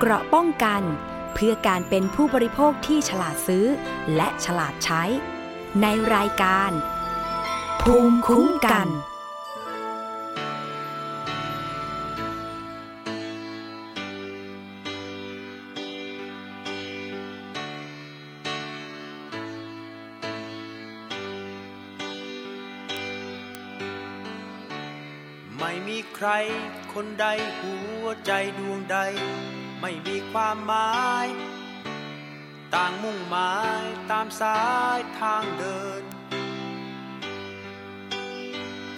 เกราะป้องกัน เพื่อการเป็นผู้บริโภคที่ฉลาดซื้อ และฉลาดใช้ ในรายการ ภูมิคุ้มกัน ไม่มีใครคนใดหัวใจดวงใด ไม่มีความหมาย ต่างมุ่งหมายตามสายทางเดิน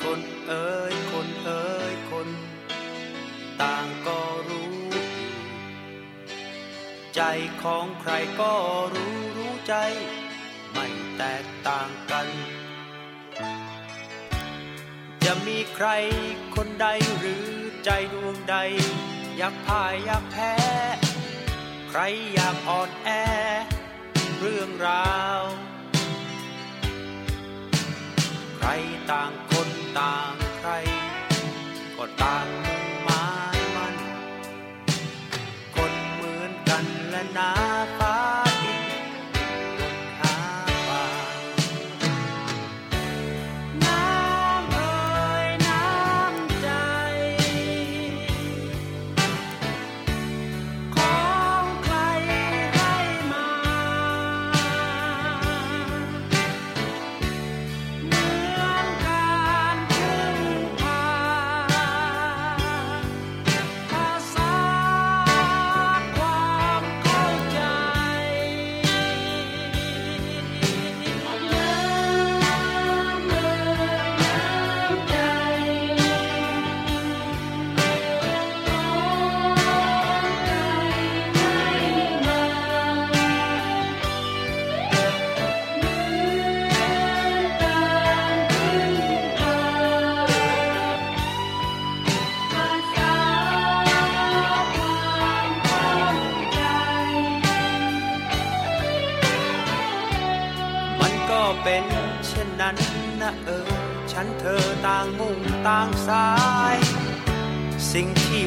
คนเอ่ยคนเอ่ยคน ต่างก็รู้อยู่ใจของใครก็รู้รู้ใจ ไม่แตกต่างกัน จะมีใครคนใดหรือใจดวงใด อยากพ่ายอยากแพ้ ใครอยากอ่อนแอ เรื่องราว ใครต่างคนต่างใคร ก็ต่างมุ่งหมายมัน คนเหมือนกันและนา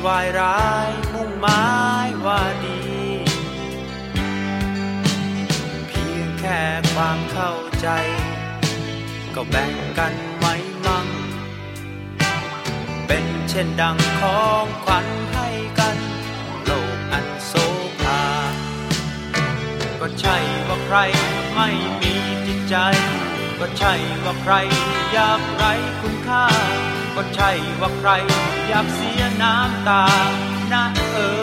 วายร้าย มุ่งหมายว่าดี เพียงแค่ความเข้าใจ ก็แบ่งกันไว้มั่ง เป็นเช่นดังของขวัญให้กัน โลกอันโซภาก็ใช่ว่าใครไม่มีจิตใจ ก็ใช่ว่าใครยากไรคุณค่า ก็ใช่ว่าใครอยากเสียน้ำตานะเออ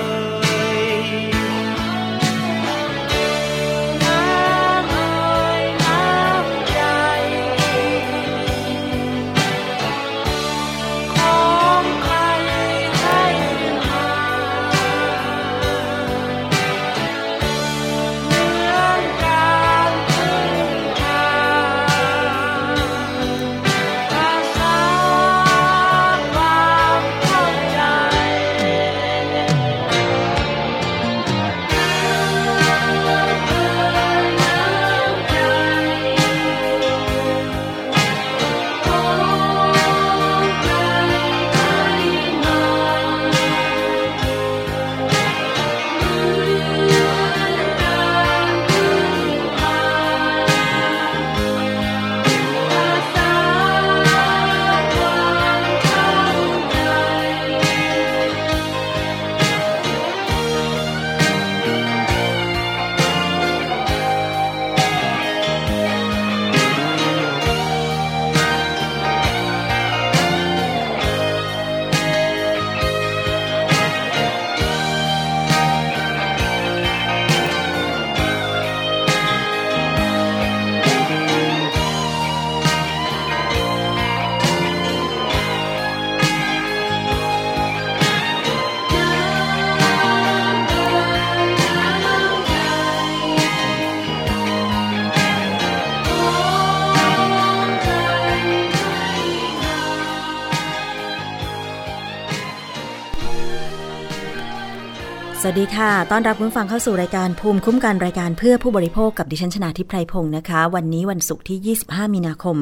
วัสดีค่ะ ต้อนรับคุณฟังเข้าสู่รายการภูมิคุ้มกันรายการเพื่อผู้บริโภคกับดิฉันชนาทิพไพรพงศ์นะคะ วันนี้วันศุกร์ที่ 25 มีนาคม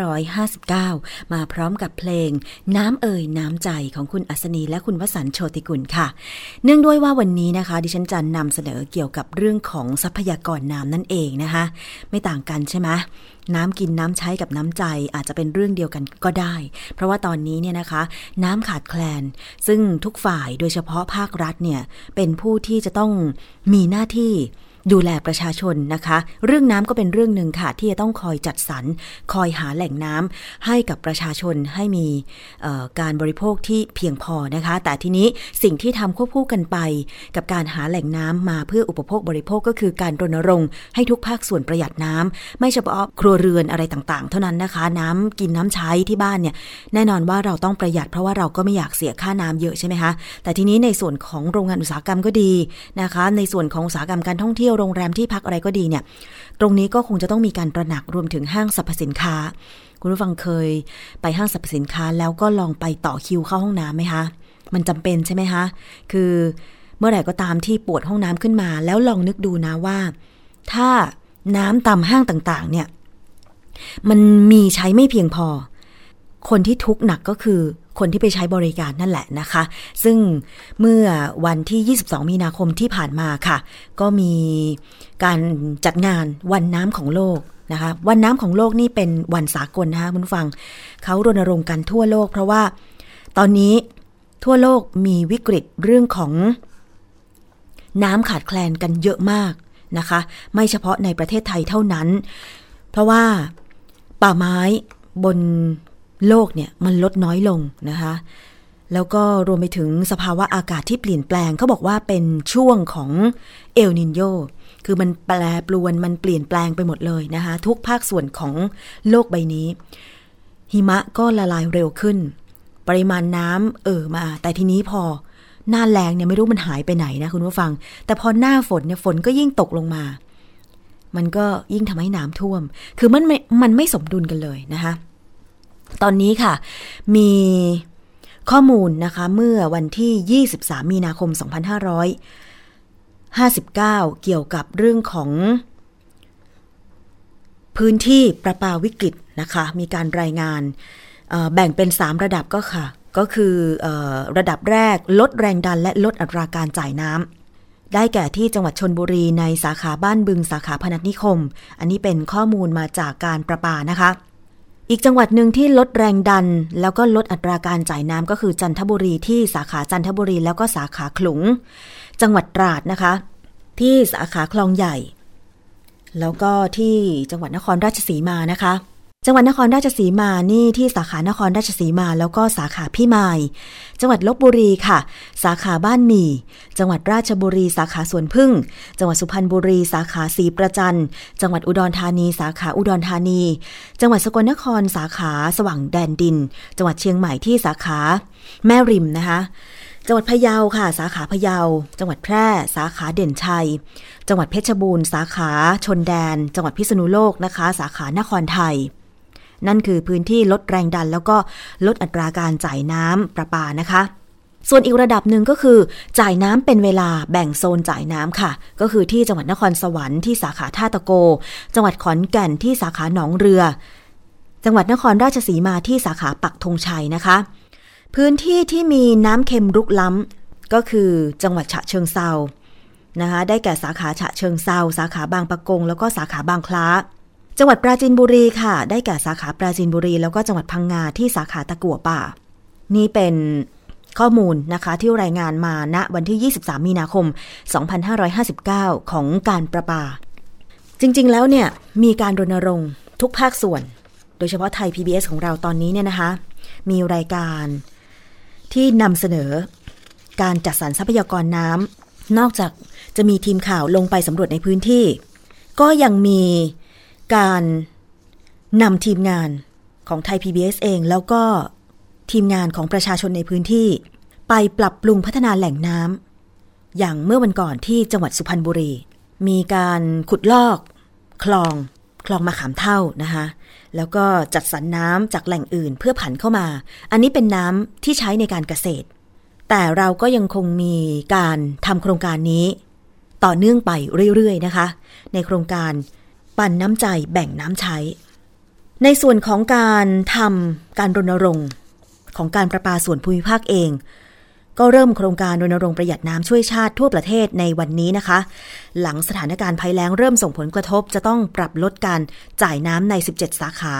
2559 มาพร้อมกับเพลง น้ำเอ่ยน้ำใจของคุณอัศนีและคุณวสันต์โชติกุลค่ะ เนื่องด้วยว่าวันนี้นะคะ ดิฉันจะนำเสนอเกี่ยวกับเรื่องของทรัพยากรน้ำนั่นเองนะคะ ไม่ต่างกันใช่ไหม น้ำกินน้ำใช้กับน้ำใจอาจจะเป็นเรื่องเดียวกันก็ได้ เพราะว่าตอนนี้เนี่ยนะคะ น้ำขาดแคลน ซึ่งทุกฝ่ายโดยเฉพาะภาครัฐเนี่ยเป็นผู้ที่จะต้องมีหน้าที่ ดูแลประชาชนนะคะ เรื่องน้ำก็เป็นเรื่องหนึ่งค่ะ ที่จะต้องคอยจัดสรร คอยหาแหล่งน้ำให้กับประชาชนให้มีการบริโภคที่เพียงพอนะคะ แต่ทีนี้สิ่งที่ทำควบคู่กันไป กับการหาแหล่งน้ำมาเพื่ออุปโภคบริโภคก็คือการรณรงค์ให้ทุกภาคส่วนประหยัดน้ำไม่เฉพาะครัวเรือนอะไรต่างๆ เท่านั้นนะคะ น้ำกินน้ำใช้ที่บ้านเนี่ยแน่นอนว่าเราต้องประหยัดเพราะว่าเราก็ไม่อยากเสียค่าน้ำเยอะใช่ไหมคะแต่ทีนี้ในส่วนของโรงงานอุตสาหกรรมก็ดีนะคะ ในส่วนของอุตสาหกรรมการท่องเที่ยวโรงแรมที่พักอะไรก็ดีเนี่ย ตรงนี้ก็คงจะต้องมีการตระหนักรวมถึงห้างสรรพสินค้า คุณผู้ฟังเคยไปห้างสรรพสินค้าแล้วก็ลองไปต่อคิวเข้าห้องน้ำไหมคะ มันจำเป็นใช่ไหมคะ คือเมื่อไหร่ก็ตามที่ปวดห้องน้ำขึ้นมา แล้วลองนึกดูนะว่า ถ้าน้ำตามห้างต่างๆ เนี่ย มันมีใช้ไม่เพียงพอ คนที่ทุกข์หนักก็คือคนที่ไปใช้บริการนั่นแหละนะคะ ซึ่งเมื่อวันที่ 22 มีนาคมที่ผ่านมาค่ะ ก็มีการจัดงานวันน้ำของโลกนะคะ วันน้ำของโลกนี่เป็นวันสากลนะคะคุณฟัง เขารณรงค์กันทั่วโลก เพราะว่าตอนนี้ทั่วโลกมีวิกฤตเรื่องของน้ำขาดแคลนกันเยอะมากนะคะ ไม่เฉพาะในประเทศไทยเท่านั้น เพราะว่าป่าไม้บน โลกเนี่ยมันลดน้อยลงนะคะ แล้วก็รวมไปถึงสภาวะอากาศที่เปลี่ยนแปลงเขาบอกว่าเป็นช่วงของเอลนินโยคือมันแปรปรวนมันเปลี่ยนแปลงไปหมดเลยนะคะ ทุกภาคส่วนของโลกใบนี้ หิมะก็ละลายเร็วขึ้น ปริมาณน้ำเอ่อมา แต่ทีนี้พอหน้าแรงเนี่ยไม่รู้มันหายไปไหนนะคุณผู้ฟัง แต่พอหน้าฝนเนี่ยฝนก็ยิ่งตกลงมา มันก็ยิ่งทำให้น้ำท่วม คือมันไม่มันไม่สมดุลกันเลยนะคะ ตอนนี้ค่ะ มีข้อมูลนะคะเมื่อวันที่ 23 มีนาคม 2559 เกี่ยวกับเรื่องของ พื้นที่ประปาวิกฤตนะคะ มีการรายงานแบ่งเป็น 3 ระดับก็ค่ะ ก็คืออระดับแรกลดแรงดันและลดอัตราการจ่ายน้ำได้แก่ที่จังหวัดชนบุรีในสาขาบ้านบึงสาขาพนัสนิคม อันนี้เป็นข้อมูลมาจากการประปานะคะ อีกจังหวัดหนึ่งที่ลดแรงดัน แล้วก็ลดอัตราการจ่ายน้ำก็คือจันทบุรีที่สาขาจันทบุรีแล้วก็สาขาขลุง จังหวัดตราดนะคะ ที่สาขาคลองใหญ่ แล้วก็ที่จังหวัดนครราชสีมานะคะ จังหวัดนครราชสีมานี่ที่สาขานครราชสีมาแล้วก็สาขาพี่มาย จังหวัดลบบุรีค่ะ สาขาบ้านหมี่ จังหวัดราชบุรีสาขาสวนพึ่ง จังหวัดสุพรรณบุรีสาขาสีประจันจังหวัดอุดรธานี สาขาอุดรธานี จังหวัดสกลนครสาขาสว่างแดนดิน จังหวัดเชียงใหม่ที่สาขาแม่ริมนะคะจังหวัดพะเยาค่ะ สาขาพะเยา จังหวัดแพร่ สาขาเด่นชัย จังหวัดเพชรบูรณ์ สาขาชนแดน จังหวัดพิษณุโลกนะคะ สาขานครไทย นั่นคือพื้นที่ลดแรงดัน แล้วก็ลดอัตราการจ่ายน้ำประปานะคะส่วนอีกระดับหนึ่งก็คือ จ่ายน้ำเป็นเวลาแบ่งโซนจ่ายน้ำค่ะ ก็คือที่จังหวัดนครสวรรค์ที่สาขาท่าตะโก จังหวัดขอนแก่นที่สาขาหนองเรือ จังหวัดนครราชสีมาที่สาขาปักธงชัยนะคะ พื้นที่ที่มีน้ำเค็มรุกล้ำก็คือจังหวัดฉะเชิงเซานะคะได้แก่สาขาฉะเชิงเซาสาขาบางปะกง แล้วก็สาขาบางคล้า จังหวัดปราจีนบุรีค่ะ ได้แก่สาขาปราจีนบุรี แล้วก็จังหวัดพังงาที่สาขาตะกั่วป่า นี่เป็นข้อมูลนะคะที่รายงานมาณวันที่ 23 มีนาคม 2559 ของการประปา จริงๆแล้วเนี่ยมีการรณรงค์ทุกภาคส่วน โดยเฉพาะไทย PBS ของเราตอนนี้เนี่ยนะคะ มีรายการที่นำเสนอการจัดสรรทรัพยากรน้ำนอกจากจะมีทีมข่าวลงไปสำรวจในพื้นที่ ก็ยังมี การนำทีมงานของไทย PBS เอง แล้วก็ทีมงานของประชาชนในพื้นที่ ไปปรับปรุงพัฒนาแหล่งน้ำอย่างเมื่อวันก่อนที่จังหวัดสุพรรณบุรี มีการขุดลอก คลองคลองมาขามเท่านะคะแล้วก็จัดสรรน้ำจากแหล่งอื่นเพื่อผันเข้ามา อันนี้เป็นน้ำที่ใช้ในการเกษตร แต่เราก็ยังคงมีการทำโครงการนี้ ต่อเนื่องไปเรื่อยๆนะคะ ในโครงการ ปันน้ำใจแบ่งน้ำใช้ ในส่วนของการทำการรณรงค์ของการประปาส่วนภูมิภาคเอง ก็เริ่มโครงการรณรงค์ประหยัดน้ำช่วยชาติทั่วประเทศในวันนี้นะคะ หลังสถานการณ์ภัยแล้งเริ่มส่งผลกระทบจะต้องปรับลดการจ่ายน้ำใน 17 สาขา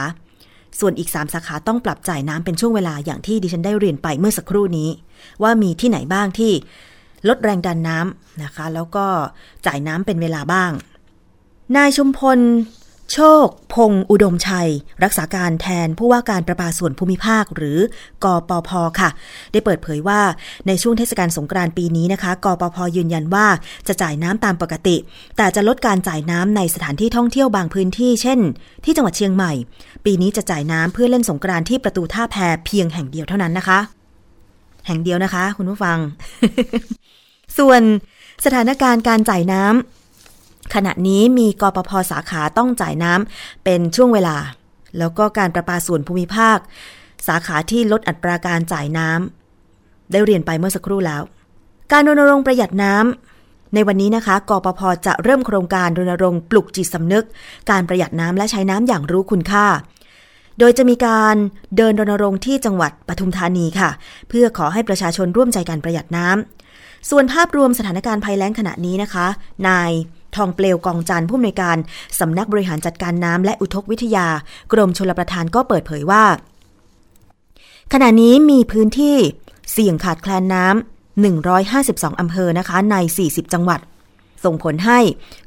ส่วนอีก 3 สาขาต้องปรับจ่ายน้ำเป็นช่วงเวลาอย่างที่ดิฉันได้เรียนไปเมื่อสักครู่นี้ ว่ามีที่ไหนบ้างที่ลดแรงดันน้ำนะคะ แล้วก็จ่ายน้ำเป็นเวลาบ้าง นายชุมพล โชค พงอุดมชัย รักษาการแทนผู้ว่าการประปาส่วนภูมิภาคหรือกอปพค่ะ ได้เปิดเผยว่าในช่วงเทศกาลสงกรานต์ปีนี้นะคะกอปพยืนยันว่าจะจ่ายน้ำตามปกติ แต่จะลดการจ่ายน้ำในสถานที่ท่องเที่ยวบางพื้นที่ เช่น ที่จังหวัดเชียงใหม่ ปีนี้จะจ่ายน้ำเพื่อเล่นสงกรานต์ที่ประตูท่าแพเพียงแห่งเดียวเท่านั้นนะคะ แห่งเดียวนะคะ คุณผู้ฟัง ส่วนสถานการณ์การจ่ายน้ำ ขณะนี้มีกปพสาขาต้องจ่ายน้ำเป็นช่วงเวลา แล้วก็การประปาส่วนภูมิภาค สาขาที่ลดอัตราการจ่ายน้ำได้เรียนไปเมื่อสักครู่แล้ว การรณรงค์ประหยัดน้ำในวันนี้นะคะกปพจะเริ่มโครงการรณรงค์ปลุกจิตสำนึก การประหยัดน้ำและใช้น้ำอย่างรู้คุณค่าโดยจะมีการเดินรณรงค์ที่จังหวัดปทุมธานีค่ะ เพื่อขอให้ประชาชนร่วมใจการประหยัดน้ำส่วนภาพรวมสถานการณ์ภัยแล้งขณะนี้นะคะ นาย ทองเปลวกองจันทร์ผู้อำนวยการสำนักบริหารจัดการน้ำและอุทกวิทยา กรมชลประทานก็เปิดเผยว่า ขณะนี้มีพื้นที่เสี่ยงขาดแคลนน้ำ152อำเภอนะคะใน 40 จังหวัด ส่งผลให้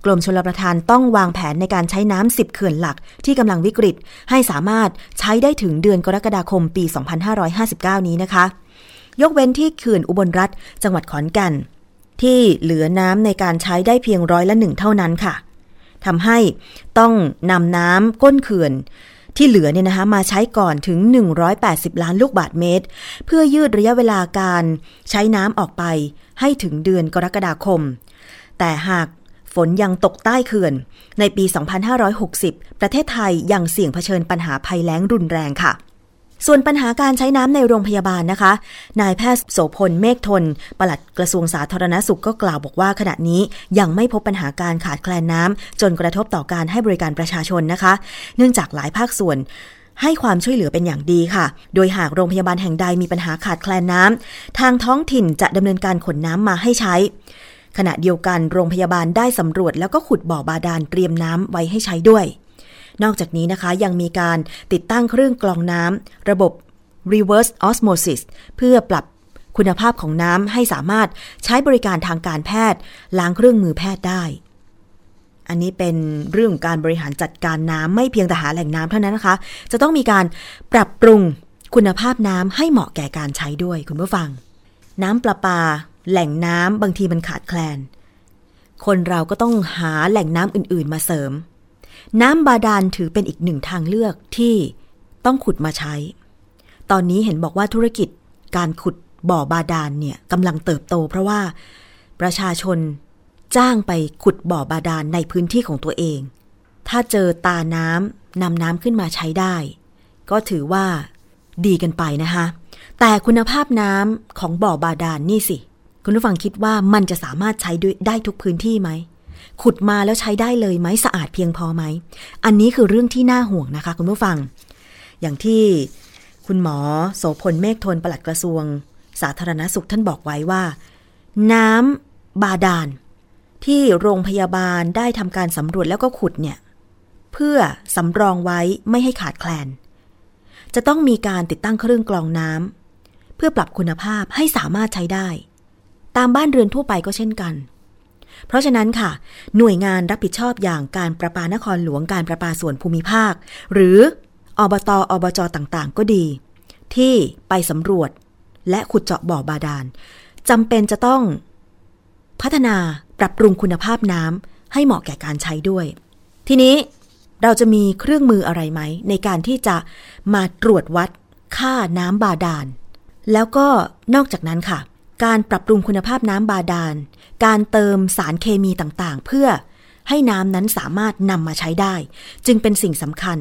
กรมชลประทานต้องวางแผนในการใช้น้ำ10เขื่อนหลักที่กำลังวิกฤต ให้สามารถใช้ได้ถึงเดือนกรกฎาคมปี 2559 นี้นะคะ ยกเว้นที่เขื่อนอุบลรัฐจังหวัดขอนแก่น ที่เหลือน้ำในการใช้ได้เพียงร้อยละหนึ่งเท่านั้นค่ะทำให้ต้องนำน้ำก้นเขื่อนที่เหลือเนี่ยนะคะมาใช้ก่อนถึง 180 ล้านลูกบาทเมตร เพื่อยืดระยะเวลาการใช้น้ำออกไปให้ถึงเดือนกรกฎาคม แต่หากฝนยังตกใต้เขื่อน ในปี 2560 ประเทศไทยยังเสี่ยงเผชิญปัญหาภัยแล้งรุนแรงค่ะ ส่วนปัญหาการใช้น้ำในโรงพยาบาลนะคะ นายแพทย์โสพลเมฆทน ปลัดกระทรวงสาธารณสุขก็กล่าวบอกว่าขณะนี้ยังไม่พบปัญหาการขาดแคลนน้ำจนกระทบต่อการให้บริการประชาชนนะคะ เนื่องจากหลายภาคส่วนให้ความช่วยเหลือเป็นอย่างดีค่ะ โดยหากโรงพยาบาลแห่งใดมีปัญหาขาดแคลนน้ำ ทางท้องถิ่นจะดำเนินการขนน้ำมาให้ใช้ ขณะเดียวกันโรงพยาบาลได้สำรวจแล้วก็ขุดบ่อบาดาลเตรียมน้ำไว้ให้ใช้ด้วย นอกจากนี้นะคะยังมีการติดตั้งเครื่องกรองน้ำระบบ reverse osmosis เพื่อปรับคุณภาพของน้ำให้สามารถใช้บริการทางการแพทย์ ล้างเครื่องมือแพทย์ได้ อันนี้เป็นเรื่องการบริหารจัดการน้ำไม่เพียงแต่หาแหล่งน้ำเท่านั้นนะคะ จะต้องมีการปรับปรุงคุณภาพน้ำให้เหมาะแก่การใช้ด้วยคุณผู้ฟัง น้ำประปา แหล่งน้ำบางทีมันขาดแคลน คนเราก็ต้องหาแหล่งน้ำอื่น ๆ มาเสริม น้ำบาดาลถือเป็นอีกหนึ่งทางเลือกที่ต้องขุดมาใช้ ตอนนี้เห็นบอกว่าธุรกิจการขุดบ่อบาดาลเนี่ยกำลังเติบโต เพราะว่าประชาชนจ้างไปขุดบ่อบาดาลในพื้นที่ของตัวเอง ถ้าเจอตาน้ำนำน้ำขึ้นมาใช้ได้ ก็ถือว่าดีกันไปนะคะ แต่คุณภาพน้ำของบ่อบาดาลนนี่สิ คุณผู้ฟังคิดว่ามันจะสามารถใช้ด้วยได้ทุกพื้นที่ไหม ขุดมาแล้วใช้ได้เลยไหมสะอาดเพียงพอไหม อันนี้คือเรื่องที่น่าห่วงนะคะ คุณผู้ฟัง อย่างที่คุณหมอโสพลเมฆทนปลัดกระทรวง สาธารณสุขท่านบอกไว้ว่า น้ำบาดาล ที่โรงพยาบาลได้ทำการสำรวจแล้วก็ขุดเนี่ย เพื่อสำรองไว้ไม่ให้ขาดแคลน จะต้องมีการติดตั้งเครื่องกรองน้ำเพื่อปรับคุณภาพให้สามารถใช้ได้ ตามบ้านเรือนทั่วไปก็เช่นกัน เพราะฉะนั้นค่ะ หน่วยงานรับผิดชอบอย่างการประปานครหลวงการประปาส่วนภูมิภาค หรืออบตอบจต่างๆ ก็ดี ที่ไปสำรวจและขุดเจาะบ่อบาดาลจำเป็นจะต้องพัฒนาปรับปรุงคุณภาพน้ำให้เหมาะแก่การใช้ด้วย ทีนี้เราจะมีเครื่องมืออะไรไหม ในการที่จะมาตรวจวัดค่าน้ำบาดาล แล้วก็นอกจากนั้นค่ะ การปรับปรุงคุณภาพน้ำบาดาล การเติมสารเคมีต่างๆ เพื่อให้น้ำนั้นสามารถนำมาใช้ได้ จึงเป็นสิ่งสำคัญ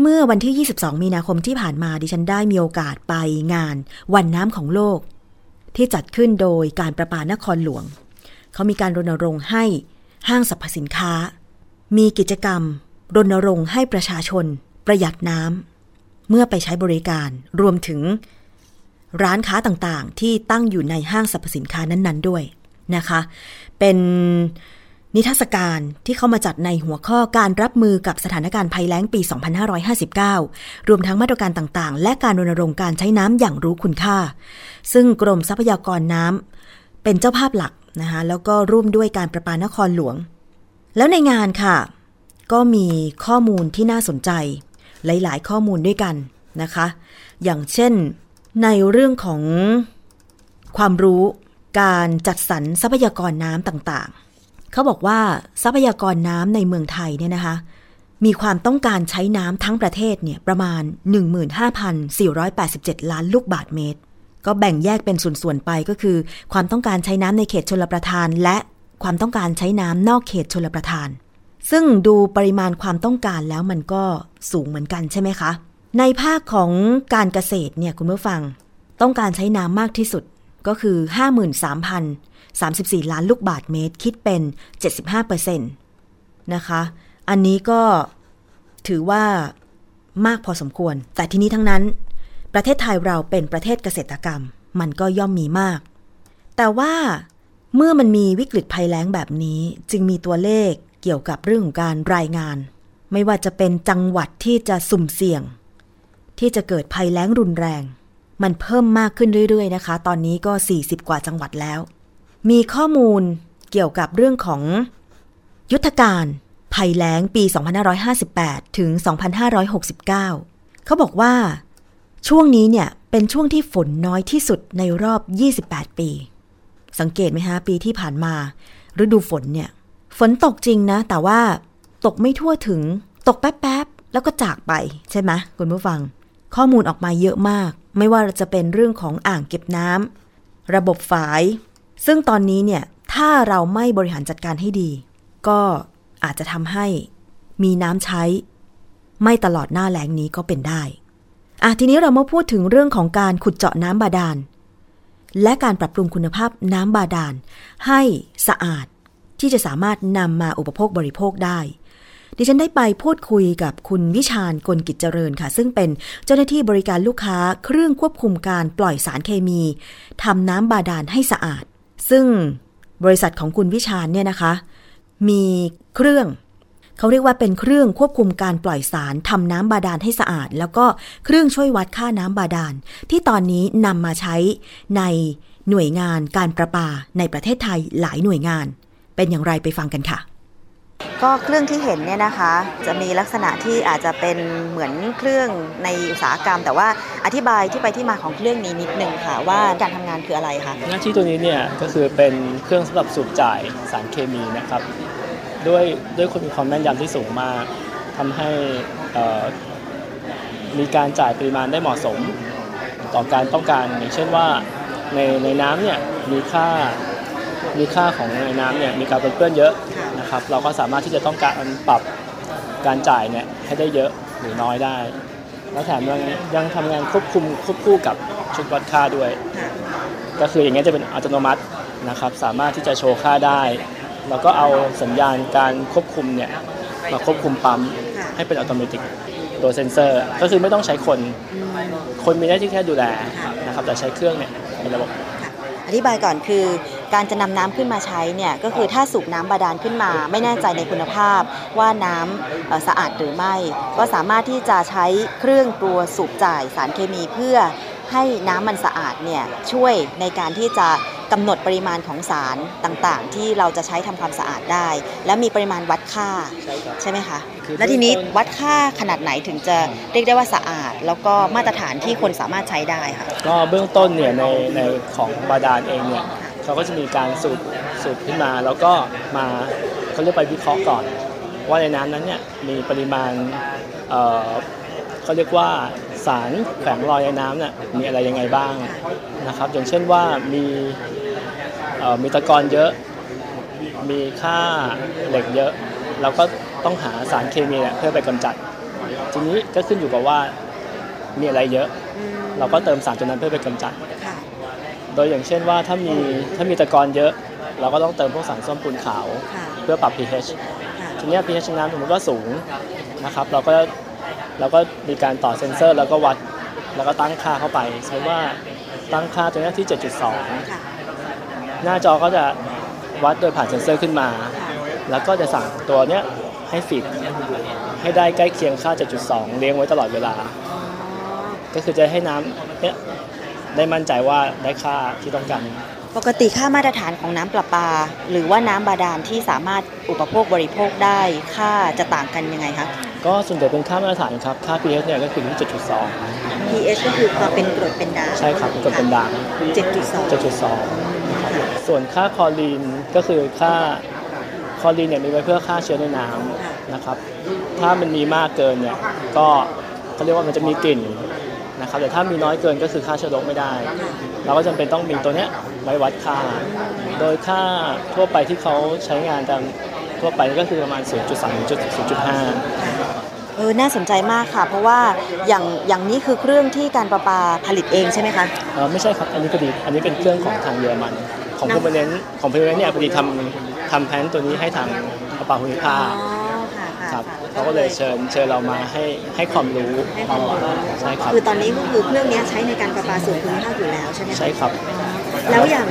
เมื่อวันที่ 22 มีนาคมที่ผ่านมาดิฉันได้มีโอกาสไปงาน วันน้ำของโลก ที่จัดขึ้นโดยการประปานครหลวง เขามีการรณรงค์ให้ห้างสรรพสินค้า มีกิจกรรม รณรงค์ให้ประชาชน ประหยัดน้ำเมื่อไปใช้บริการรวมถึง ร้านค้าต่างๆ ที่ตั้งอยู่ในห้างสรรพสินค้านั้นๆด้วยนะคะ เป็นนิทรรศการที่เข้ามาจัดในหัวข้อการรับมือกับสถานการณ์ภัยแล้งปี 2559 รวมทั้งมาตรการต่างๆ และการรณรงค์การใช้น้ำอย่างรู้คุณค่า ซึ่งกรมทรัพยากรน้ำเป็นเจ้าภาพหลักนะคะแล้วก็ร่วมด้วยการประปานครหลวง แล้วในงานค่ะ ก็มีข้อมูลที่น่าสนใจ หลายๆ ข้อมูลด้วยกันนะคะ อย่างเช่น ในเรื่องของความรู้การจัดสรรทรัพยากรน้ำต่างๆ เขาบอกว่าทรัพยากรน้ำในเมืองไทยเนี่ยนะคะ มีความต้องการใช้น้ำทั้งประเทศเนี่ยประมาณ 15,487 ล้านลูกบาทเมตร ก็แบ่งแยกเป็นส่วนๆไปก็คือ ความต้องการใช้น้ำในเขตชลประทาน และความต้องการใช้น้ำนอกเขตชลประทาน ซึ่งดูปริมาณความต้องการแล้วมันก็สูงเหมือนกันใช่ไหมคะ ในภาคของการเกษตรเนี่ยคุณผู้ฟัง ต้องการใช้น้ำมากที่สุดก็คือ 53,034 ล้านลูกบาทเมตรคิดเป็น 75%นะคะ อันนี้ก็ถือว่ามากพอสมควร แต่ทีนี้ทั้งนั้น ประเทศไทยเราเป็นประเทศเกษตรกรรม มันก็ย่อมมีมาก แต่ว่าเมื่อมันมีวิกฤตภัยแล้งแบบนี้จึงมีตัวเลขเกี่ยวกับเรื่องของการรายงาน ไม่ว่าจะเป็นจังหวัดที่จะสุ่มเสี่ยง ที่จะเกิดภัยแล้งรุนแรง มันเพิ่มมากขึ้นเรื่อย ๆ นะคะ ตอนนี้ก็ 40 กว่าจังหวัดแล้ว มีข้อมูลเกี่ยวกับเรื่องของยุทธการภัยแล้งปี 2558 ถึง 2569 เขาบอกว่า ช่วงนี้เนี่ยเป็นช่วงที่ฝนน้อยที่สุดในรอบ 28 ปี สังเกตไหมฮะ ปีที่ผ่านมา ฤดูฝนเนี่ย ฝนตกจริงนะ แต่ว่าตกไม่ทั่วถึง ตกแป๊บๆ แล้วก็จากไปใช่ไหมคุณผู้ฟัง ข้อมูลออกมาเยอะมาก ไม่ว่าจะเป็นเรื่องของอ่างเก็บน้ำระบบฝาย ซึ่งตอนนี้เนี่ยถ้าเราไม่บริหารจัดการให้ดี ก็อาจจะทำให้มีน้ำใช้ ไม่ตลอดหน้าแล้งนี้ก็เป็นได้อะทีนี้เรามาพูดถึงเรื่องของการขุดเจาะน้ำบาดาล และการปรับปรุงคุณภาพน้ำบาดาล ให้สะอาดที่จะสามารถนำมาอุปโภคบริโภคได้ ดิฉันได้ไปพูดคุยกับคุณวิชาญกลกิจเจริญค่ะ ซึ่งเป็นเจ้าหน้าที่บริการลูกค้าเครื่องควบคุมการปล่อยสารเคมีทำน้ำบาดาลให้สะอาด ซึ่งบริษัทของคุณวิชาญเนี่ยนะคะ มีเครื่องเขาเรียกว่าเป็นเครื่องควบคุมการปล่อยสารทำน้ำบาดาลให้สะอาด แล้วก็เครื่องช่วยวัดค่าน้ำบาดาล ที่ตอนนี้นำมาใช้ในหน่วยงานการประปาในประเทศไทยหลายหน่วยงาน เป็นอย่างไรไปฟังกันค่ะ ก็เครื่องที่เห็นเนี่ยนะคะ จะมีลักษณะที่อาจจะเป็นเหมือนเครื่องในอุตสาหกรรม แต่ว่าอธิบายที่ไปที่มาของเครื่องนี้นิดนึงค่ะ ว่าการทำงานคืออะไรคะหน้าที่ตัวนี้เนี่ยก็คือเป็นเครื่องสำหรับสูบจ่ายสารเคมีนะครับ ด้วยด้วยคุณมีความแม่นยำที่สูงมากทำให้มีการจ่ายปริมาณได้เหมาะสม ต่อการต้องการอย่างเช่นว่าในในน้ำเนี่ยมีค่า มีค่าของในน้ำเนี่ยมีการเปื้อนเยอะนะครับเราก็สามารถที่จะต้องการปรับการจ่ายเนี่ยให้ได้เยอะหรือน้อยได้ แล้วแถมยังยังทำงานควบคุมควบคู่กับชุดวัดค่าด้วย ก็คืออย่างเงี้ยจะเป็นอัตโนมัตินะครับสามารถที่จะโชว์ค่าได้ แล้วก็เอาสัญญาณการควบคุมเนี่ยมาควบคุมปั๊มให้เป็นอัตโนมัติโดยเซนเซอร์ ก็คือไม่ต้องใช้คน คนมีหน้าที่แค่ดูแลนะครับแต่ใช้เครื่องเนี่ยเป็นระบบอธิบายก่อนคือ การจะนำน้ำขึ้นมาใช้เนี่ยก็คือถ้าสูบน้ำบาดาลขึ้นมา ไม่แน่ใจในคุณภาพว่าน้ำสะอาดหรือไม่ ก็สามารถที่จะใช้เครื่องตัวสูบจ่ายสารเคมีเพื่อให้น้ำมันสะอาดเนี่ยช่วยในการที่จะกำหนดปริมาณของสารต่างๆ ที่เราจะใช้ทำความสะอาดได้ และมีปริมาณวัดค่าใช่ไหมคะและทีนี้วัดค่าขนาดไหนถึงจะเรียกได้ว่าสะอาด แล้วก็มาตรฐานที่คนสามารถใช้ได้ค่ะก็เบื้องต้นเนี่ยในในของบาดาลเองเนี่ย เขาก็จะมีการสูบสูบขึ้นมา แล้วก็มาเขาเรียกไปวิเคราะห์ก่อน ว่าในน้ำนั้นเนี่ยมีปริมาณเขาเรียกว่าสารแฝงลอยในน้ำเนี่ยมีอะไรยังไงบ้างนะครับอย่างเช่นว่ามีมีตะกอนเยอะ มีค่าเหล็กเยอะ เราก็ต้องหาสารเคมีเนี่ยเพื่อไปกำจัด ทีนี้ก็ขึ้นอยู่กับว่ามีอะไรเยอะ เราก็เติมสารตัวนั้นเพื่อไปกำจัด ดยอย่างเช่นว่าถ้ามีถ้ามีตะกอนเยอะ เราก็ต้องเติมพวกสารส้มปูนขาว ค่ะเพื่อปรับ pH ค่ะทีเนี้ย pH น้ำสมมติว่าสูงนะครับ เราก็เราก็มีการต่อเซ็นเซอร์ แล้วก็วัดแล้วก็ตั้งค่าเข้าไปสมมติว่าตั้งค่าตัวเนี้ยที่ 7.2 ค่ะหน้าจอก็จะวัดโดยผ่านเซ็นเซอร์ขึ้นมา แล้วก็จะสั่งตัวเนี้ยให้ฟีดให้ได้ใกล้เคียงค่า 7.2 เลี้ยงไว้ตลอดเวลาก็คือจะให้น้ำเนี้ย ได้มั่นใจว่าได้ค่าที่ต้องการ ปกติค่ามาตรฐานของน้ำประปา หรือว่าน้ำบาดาลที่สามารถอุปโภคบริโภคได้ค่าจะต่างกันยังไงคะ ก็ส่วนใหญ่เป็นค่ามาตรฐานครับ ค่า pH เนี่ยก็คือที่7.2 pH ก็คือความเป็นกรดเป็นด่างใช่ครับเป็นกรดเป็นด่าง7.2 7.2นะครับส่วนค่าคลอรีนก็คือค่าคลอรีนเนี่ยมีไว้เพื่อฆ่าเชื้อในน้ำนะครับ ถ้ามันมีมากเกินเนี่ยก็เขาเรียกว่ามันจะมีกลิ่น นะครับแต่ถ้ามีน้อยเกินก็คือฆ่าเชื้อโรคไม่ได้ เราก็จำเป็นต้องมีตัวเนี้ยไว้วัดค่า โดยค่าทั่วไปที่เขาใช้งานตามทั่วไปก็คือประมาณ 0.3ถึง0.5เออ น่าสนใจมากค่ะ เพราะว่าอย่างอย่างนี้คือเครื่องที่การประปาผลิตเองใช่ไหมคะเอ่อไม่ใช่ครับ อันนี้พอดี อันนี้เป็นเครื่องของทางเยอรมัน ของนำเพอร์เนนของเพอร์เนนเนี่ยพอดีทำทำแพลนตัวนี้ให้ทางประปาภูมิภาค เขาก็เลยเชิญเชิญเรามาให้ให้ความรู้ให้ความรู้ใช่ครับคือตอนนี้ก็คือเครื่องนี้ใช้ในการประปาส่วนภูมิภาคอยู่แล้วใช่ไหมคะใช่ครับ แล้วอย่าง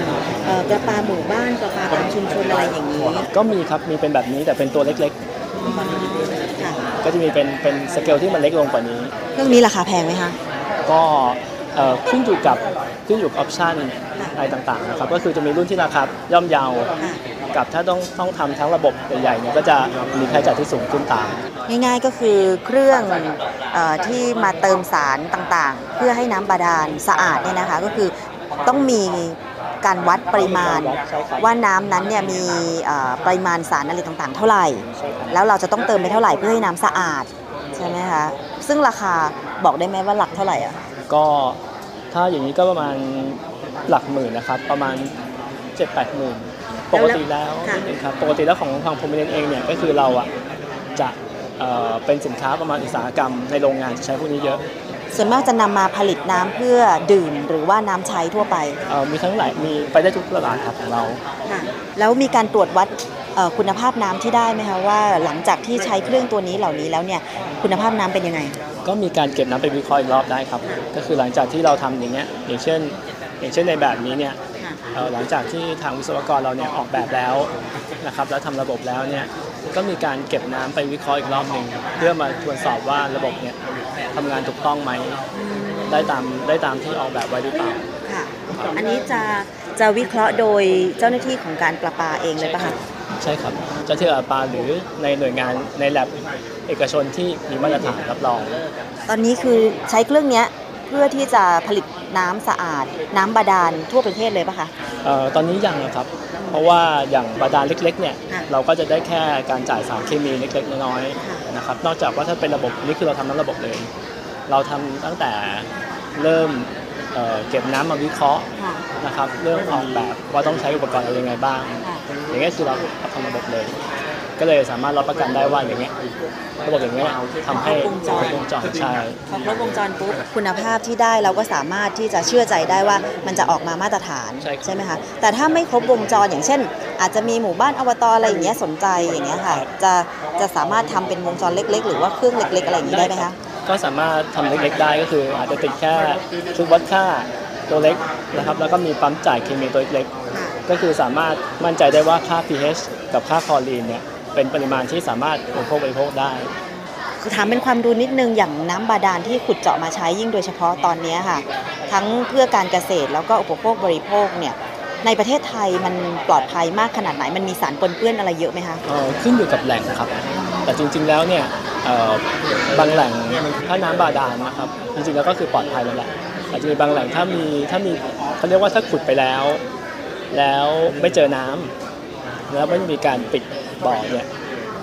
เอ่อประปาหมู่บ้านประปาตามชุมชนอะไรอย่างนี้ ก็มีครับมีเป็นแบบนี้แต่เป็นตัวเล็กค่ะๆก็จะมีเป็นเป็นสเกลที่มันเล็กลงกว่านี้ เครื่องนี้ราคาแพงไหมคะก็เอ่อ ขึ้นอยู่กับขึ้นอยู่กับออปชันอะไรต่างๆนะครับก็คือจะมีรุ่นที่ราคาย่อมเยาวค่ะกับถ้าต้องต้องทำทั้งระบบใหญ่ๆเนี่ยก็จะมีค่าใช้จ่ายที่สูงขึ้นตามง่ายๆก็คือเครื่องเออที่มาเติมสารต่างๆ เพื่อให้น้ำบาดาลสะอาดเนี่ยนะคะก็คือต้องมีการวัดปริมาณใช่ครับว่าน้ำนั้นเนี่ยมีเอ่อปริมาณสารอะไรต่างๆ เท่าไหร่ แล้วเราจะต้องเติมไปเท่าไหร่เพื่อให้น้ำสะอาดใช่ไหมคะซึ่งราคาบอกได้ไหมว่าหลักเท่าไหร่อะก็ ถ้าอย่างนี้ก็ประมาณหลักหมื่นนะครับประมาณ7 8หมื่นปกติแล้วค่ะนิดนึงครับปกติแล้วของทางพรมเนนเองเนี่ยก็คือเราอะจะเอ่อเป็นสินค้าประมาณอุตสาหกรรมในโรงงานจะใช้พวกนี้เยอะส่วนมากจะนำมาผลิตน้ำเพื่อดื่มหรือว่าน้ำใช้ทั่วไปเอ่อมีทั้งหลายมีไปได้ทุกตลาดครับของเรา ค่ะแล้วมีการตรวจวัดเอ่อ คุณภาพน้ำที่ได้ไหมคะว่าหลังจากที่ใช้เครื่องตัวนี้เหล่านี้แล้วเนี่ยคุณภาพน้ำเป็นยังไง ก็มีการเก็บน้ำไปวิเคราะห์อีกรอบได้ครับ ก็คือหลังจากที่เราทำอย่างเงี้ยอย่างเช่น อย่างเช่นในแบบนี้เนี่ยค่ะเอ่อหลังจากที่ทางวิศวกรเราเนี่ยออกแบบแล้วนะครับแล้วทำระบบแล้วเนี่ยก็มีการเก็บน้ำไปวิเคราะห์อีกรอบหนึ่งเพื่อมาตรวจสอบว่าระบบเนี่ยทำงานถูกต้องไหมได้ตามได้ตามที่ออกแบบไว้หรือเปล่าค่ะอันนี้จะจะวิเคราะห์โดยเจ้าหน้าที่ของการประปาเองเลยปะคะ ใช่ครับเจ้าที่อาปาหรือในหน่วยงานในแลบเอกชนที่มีมาตรฐานรับรอง ตอนนี้คือใช้เครื่องเนี้ยเพื่อที่จะผลิตน้ำสะอาด น้ำบาดาลทั่วประเทศเลยปะคะ เอ่อตอนนี้ยังนะครับ เพราะว่าอย่างบาดาลเล็กๆเนี่ยค่ะเราก็จะได้แค่การจ่ายสารเคมีเล็กๆน้อยค่ะ ๆนะครับ นอกจากว่าถ้าเป็นระบบนี่คือเราทำทั้งระบบเลย เราทำตั้งแต่เริ่ม เอ่อเก็บน้ำมาวิเคราะห์ค่ะ นะครับเรื่องออกแบบว่าต้องใช้อุปกรณ์อะไรยังไงบ้าง ค่ะ อย่างเงี้ยคือเราทำระบบเลย ก็เลยสามารถรับประกันได้ว่าอย่างเงี้ยระบบอย่างเงี้ยทำให้ครบวงจร ครบวงจรใช่ พอครบวงจรปุ๊บคุณภาพที่ได้เราก็สามารถที่จะเชื่อใจได้ว่ามันจะออกมามาตรฐานใช่ครับ ไหมคะแต่ถ้าไม่ครบวงจรอย่างเช่น อาจจะมีหมู่บ้านอบตอะไรอย่างเงี้ยสนใจอย่างเงี้ยค่ะจะจะสามารถทำเป็นวงจรเล็ก ๆ หรือว่าเครื่องเล็ก ๆ อะไรอย่างงี้ได้ไหมคะ ก็สามารถทำเล็กๆได้ก็คือ อาจจะติดแค่ชุดวัดค่าตัวเล็กนะครับ แล้วก็มีปั๊มจ่ายเคมีตัวเล็ก ก็คือสามารถมั่นใจได้ว่าค่า pH กับค่าคลอรีนเนี่ยเป็นปริมาณที่สามารถบริโภคบริโภคได้คือถามเป็นความรู้นิดนึงอย่างน้ำบาดาลที่ขุดเจาะมาใช้ยิ่งโดยเฉพาะตอนเนี้ยค่ะ ทั้งเพื่อการเกษตรแล้วก็อุปโภคบริโภคเนี่ย ในประเทศไทยมันปลอดภัยมากขนาดไหน มันมีสารปนเปื้อนอะไรเยอะไหมคะขึ้นอยู่กับแหล่งครับ แต่จริง ๆ แล้วเนี่ยบางแหล่งถ้าน้ำบาดาลนะครับ จริงๆแล้วก็คือปลอดภัยแล้วแหละอาจจะมีบางแหล่งถ้ามีถ้ามีเขาเรียกว่าถ้าขุดไปแล้ว แล้วไม่เจอน้ำแล้วไม่มีการปิดบ่อเนี่ย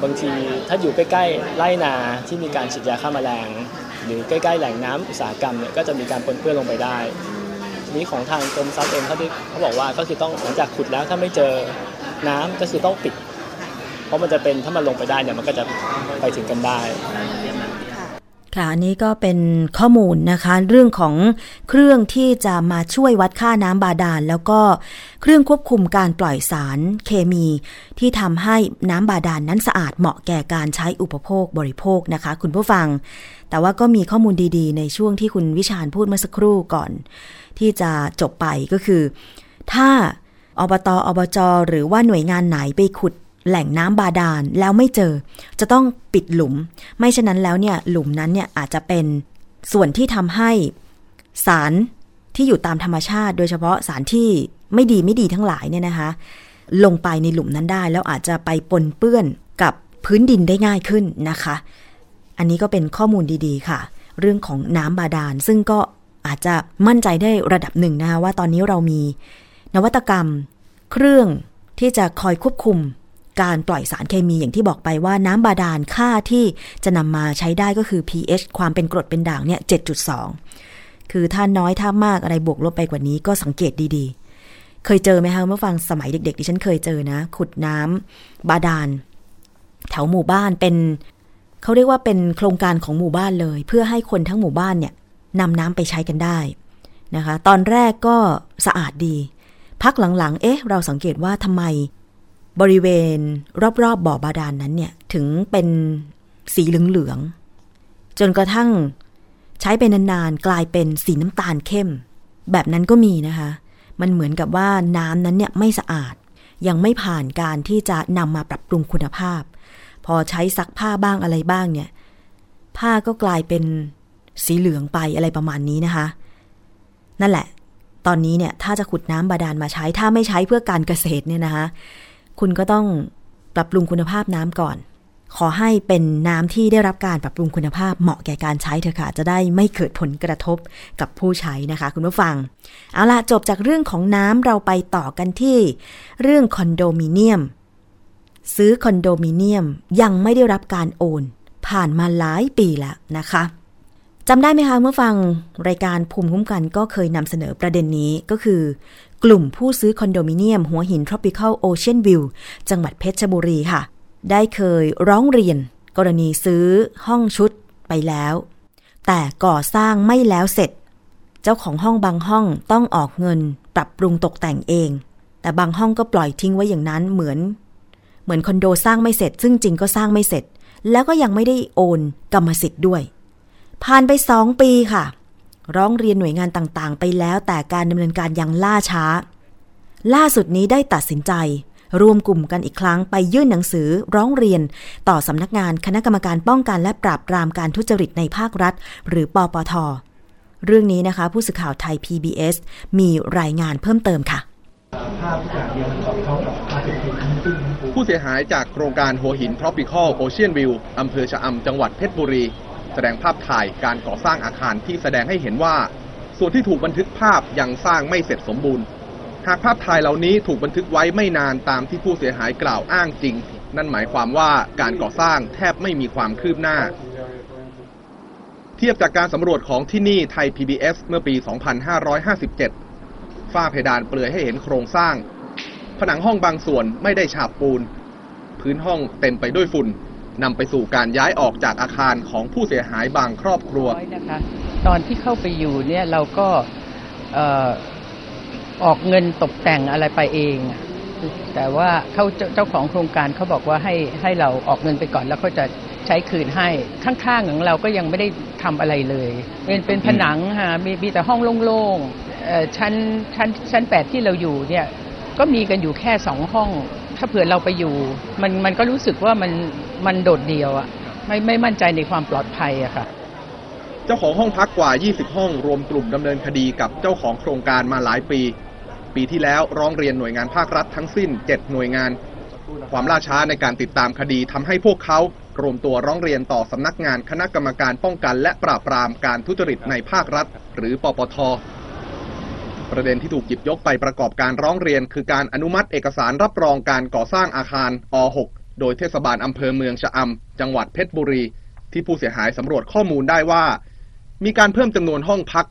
บางทีถ้าอยู่ใกล้ๆไร่นาที่มีการฉีดยาฆ่าแมลง หรือใกล้ๆแหล่งน้ำอุตสาหกรรมเนี่ยก็จะมีการปนเปื้อนลงไปได้ นี้ของทางกรมทรัพย์เองเขาที่เขาบอกว่าก็คือต้องหลังจากขุดแล้วถ้าไม่เจอน้ำก็คือต้องปิด เพราะมันจะเป็นถ้ามันลงไปได้เนี่ยมันก็จะไปถึงกันได้ ค่ะอันนี้ก็เป็นข้อมูลนะคะ เรื่องของเครื่องที่จะมาช่วยวัดค่าน้ำบาดาล แล้วก็เครื่องควบคุมการปล่อยสารเคมี ที่ทำให้น้ำบาดาลนนั้นสะอาดเหมาะแก่การใช้อุปโภคบริโภคนะคะ คุณผู้ฟัง แต่ว่าก็มีข้อมูลดีๆ ในช่วงที่คุณวิชาญพูดเมื่อสักครู่ก่อน ที่จะจบไปก็คือ ถ้าอบตอบจหรือว่าหน่วยงานไหนไปขุด แหล่งน้ำบาดาลแล้วไม่เจอ จะต้องปิดหลุม ไม่เช่นนั้นแล้วเนี่ยหลุมนั้นเนี่ยอาจจะเป็นส่วนที่ทำให้สารที่อยู่ตามธรรมชาติ โดยเฉพาะสารที่ไม่ดีไม่ดีทั้งหลายเนี่ยนะคะ ลงไปในหลุมนั้นได้ แล้วอาจจะไปปนเปื้อนกับพื้นดินได้ง่ายขึ้นนะคะ อันนี้ก็เป็นข้อมูลดีๆค่ะ เรื่องของน้ำบาดาล ซึ่งก็อาจจะมั่นใจได้ระดับหนึ่งนะคะว่าตอนนี้เรามี นวัตกรรม เครื่องที่จะคอยควบคุม การปล่อยสารเคมีอย่างที่บอกไปว่าน้ำบาดาลค่าที่จะนำมาใช้ได้ก็คือ pH ความเป็นกรดเป็นด่างเนี่ย 7.2 คือถ้าน้อยถ้ามากอะไรบวกลบไปกว่านี้ก็สังเกตดีๆ เคยเจอไหมคะเมื่อฟังสมัยเด็กๆดิฉันเคยเจอนะ ขุดน้ำบาดาลแถวหมู่บ้านเป็นเขาเรียกว่าเป็นโครงการของหมู่บ้านเลย เพื่อให้คนทั้งหมู่บ้านเนี่ยนำน้ำไปใช้กันได้นะคะ ตอนแรกก็สะอาดดี พักหลังๆ เอ๊ะ เราสังเกตว่าทำไม บริเวณรอบๆบบ่อบาดาลนนั้นเนี่ยถึงเป็นสีเหลืองๆจนกระทั่งใช้ไปนานๆกลายเป็นสีน้ำตาลเข้ม แบบนั้นก็มีนะคะ มันเหมือนกับว่าน้ำนั้นเนี่ยไม่สะอาด ยังไม่ผ่านการที่จะนำมาปรับปรุงคุณภาพ พอใช้ซักผ้าบ้างอะไรบ้างเนี่ย ผ้าก็กลายเป็นสีเหลืองไปอะไรประมาณนี้นะคะ นั่นแหละ ตอนนี้เนี่ยถ้าจะขุดน้ำบาดาลมาใช้ถ้าไม่ใช้เพื่อการเกษตรเนี่ยนะคะ คุณก็ต้องปรับปรุงคุณภาพน้ำก่อน ขอให้เป็นน้ำที่ได้รับการปรับปรุงคุณภาพเหมาะแก่การใช้เถอะค่ะ จะได้ไม่เกิดผลกระทบกับผู้ใช้นะคะ คุณผู้ฟัง เอาละจบจากเรื่องของน้ำเราไปต่อกันที่ เรื่องคอนโดมิเนียม ซื้อคอนโดมิเนียมยังไม่ได้รับการโอน ผ่านมาหลายปีแล้วนะคะ จำได้ไหมคะเมื่อฟังรายการภูมิคุ้มกันก็เคยนำเสนอประเด็นนี้ก็คือ กลุ่มผู้ซื้อคอนโดมิเนียม หัวหิน Tropical Ocean View จังหวัดเพชรบุรีค่ะ ได้เคยร้องเรียน กรณีซื้อห้องชุดไปแล้ว แต่ก่อสร้างไม่แล้วเสร็จ เจ้าของห้องบางห้องต้องออกเงินปรับปรุงตกแต่งเอง แต่บางห้องก็ปล่อยทิ้งไว้อย่างนั้นเหมือน เหมือนคอนโดสร้างไม่เสร็จ ซึ่งจริงก็สร้างไม่เสร็จ แล้วก็ยังไม่ได้โอนกรรมสิทธิ์ด้วย ผ่านไปสองปีค่ะ ร้องเรียนหน่วยงานต่างๆ ไปแล้วแต่การดำเนินการยังล่าช้า ล่าสุดนี้ได้ตัดสินใจ รวมกลุ่มกันอีกครั้งไปยื่นหนังสือร้องเรียน ต่อสำนักงานคณะกรรมการป้องกันและปราบปรามการทุจริตในภาครัฐ หรือปปท เรื่องนี้นะคะ ผู้สื่อข่าวไทย PBS มีรายงานเพิ่มเติมค่ะผู้เสียหายจากโครงการหัวหิน Tropical Ocean View อำเภอชะอำจังหวัดเพชรบุรี แสดงภาพถ่ายการก่อสร้างอาคารที่แสดงให้เห็นว่า ส่วนที่ถูกบันทึกภาพยังสร้างไม่เสร็จสมบูรณ์ หากภาพถ่ายเหล่านี้ถูกบันทึกไว้ไม่นานตามที่ผู้เสียหายกล่าวอ้างจริง นั่นหมายความว่าการก่อสร้างแทบไม่มีความคืบหน้า เทียบจากการสำรวจของที่นี่ไทย PBS เมื่อปี 2557 ฝ้าเพดานเปลือยให้เห็นโครงสร้าง ผนังห้องบางส่วนไม่ได้ฉาบปูน พื้นห้องเต็มไปด้วยฝุ่น นำไปสู่การย้ายออกจากอาคารของผู้เสียหายบางครอบครัวนะคะตอนที่เข้าไปอยู่เนี่ยเราก็ออกเงินตกแต่งอะไรไปเอง แต่ว่าเขาเจ้าของโครงการเขาบอกว่าให้ให้เราออกเงินไปก่อนแล้วเขาจะใช้คืนให้ข้างๆของเราก็ยังไม่ได้ทำอะไรเลยเป็นเป็นผนังฮะมีมีแต่ห้องโล่งๆชั้นชั้นชั้นแปดที่เราอยู่เนี่ยก็มีกันอยู่แค่สองห้อง ถ้าเผื่อเราไปอยู่ มันมันก็รู้สึกว่ามัน มันโดดเดี่ยวอะไม่ไม่มั่นใจในความปลอดภัยอะค่ะเจ้าของห้องพักกว่า 20 ห้อง รวมกลุ่มดำเนินคดีกับเจ้าของโครงการมาหลายปี ปีที่แล้วร้องเรียนหน่วยงานภาครัฐทั้งสิ้น 7 หน่วยงาน ความล่าช้าในการติดตามคดีทำให้พวกเขารวมตัวร้องเรียนต่อสำนักงานคณะกรรมการป้องกันและปราบปรามการทุจริตในภาครัฐ หรือปปท ประเด็นที่ถูกหยิบยกไปประกอบการร้องเรียน คือการอนุมัติเอกสารรับรองการก่อสร้างอาคารอ6 โดยเทศบาลอำเภอเมืองชะอำจังหวัดเพชรบุรี ที่ผู้เสียหายสำรวจข้อมูลได้ว่า มีการเพิ่มจำนวนห้องพัก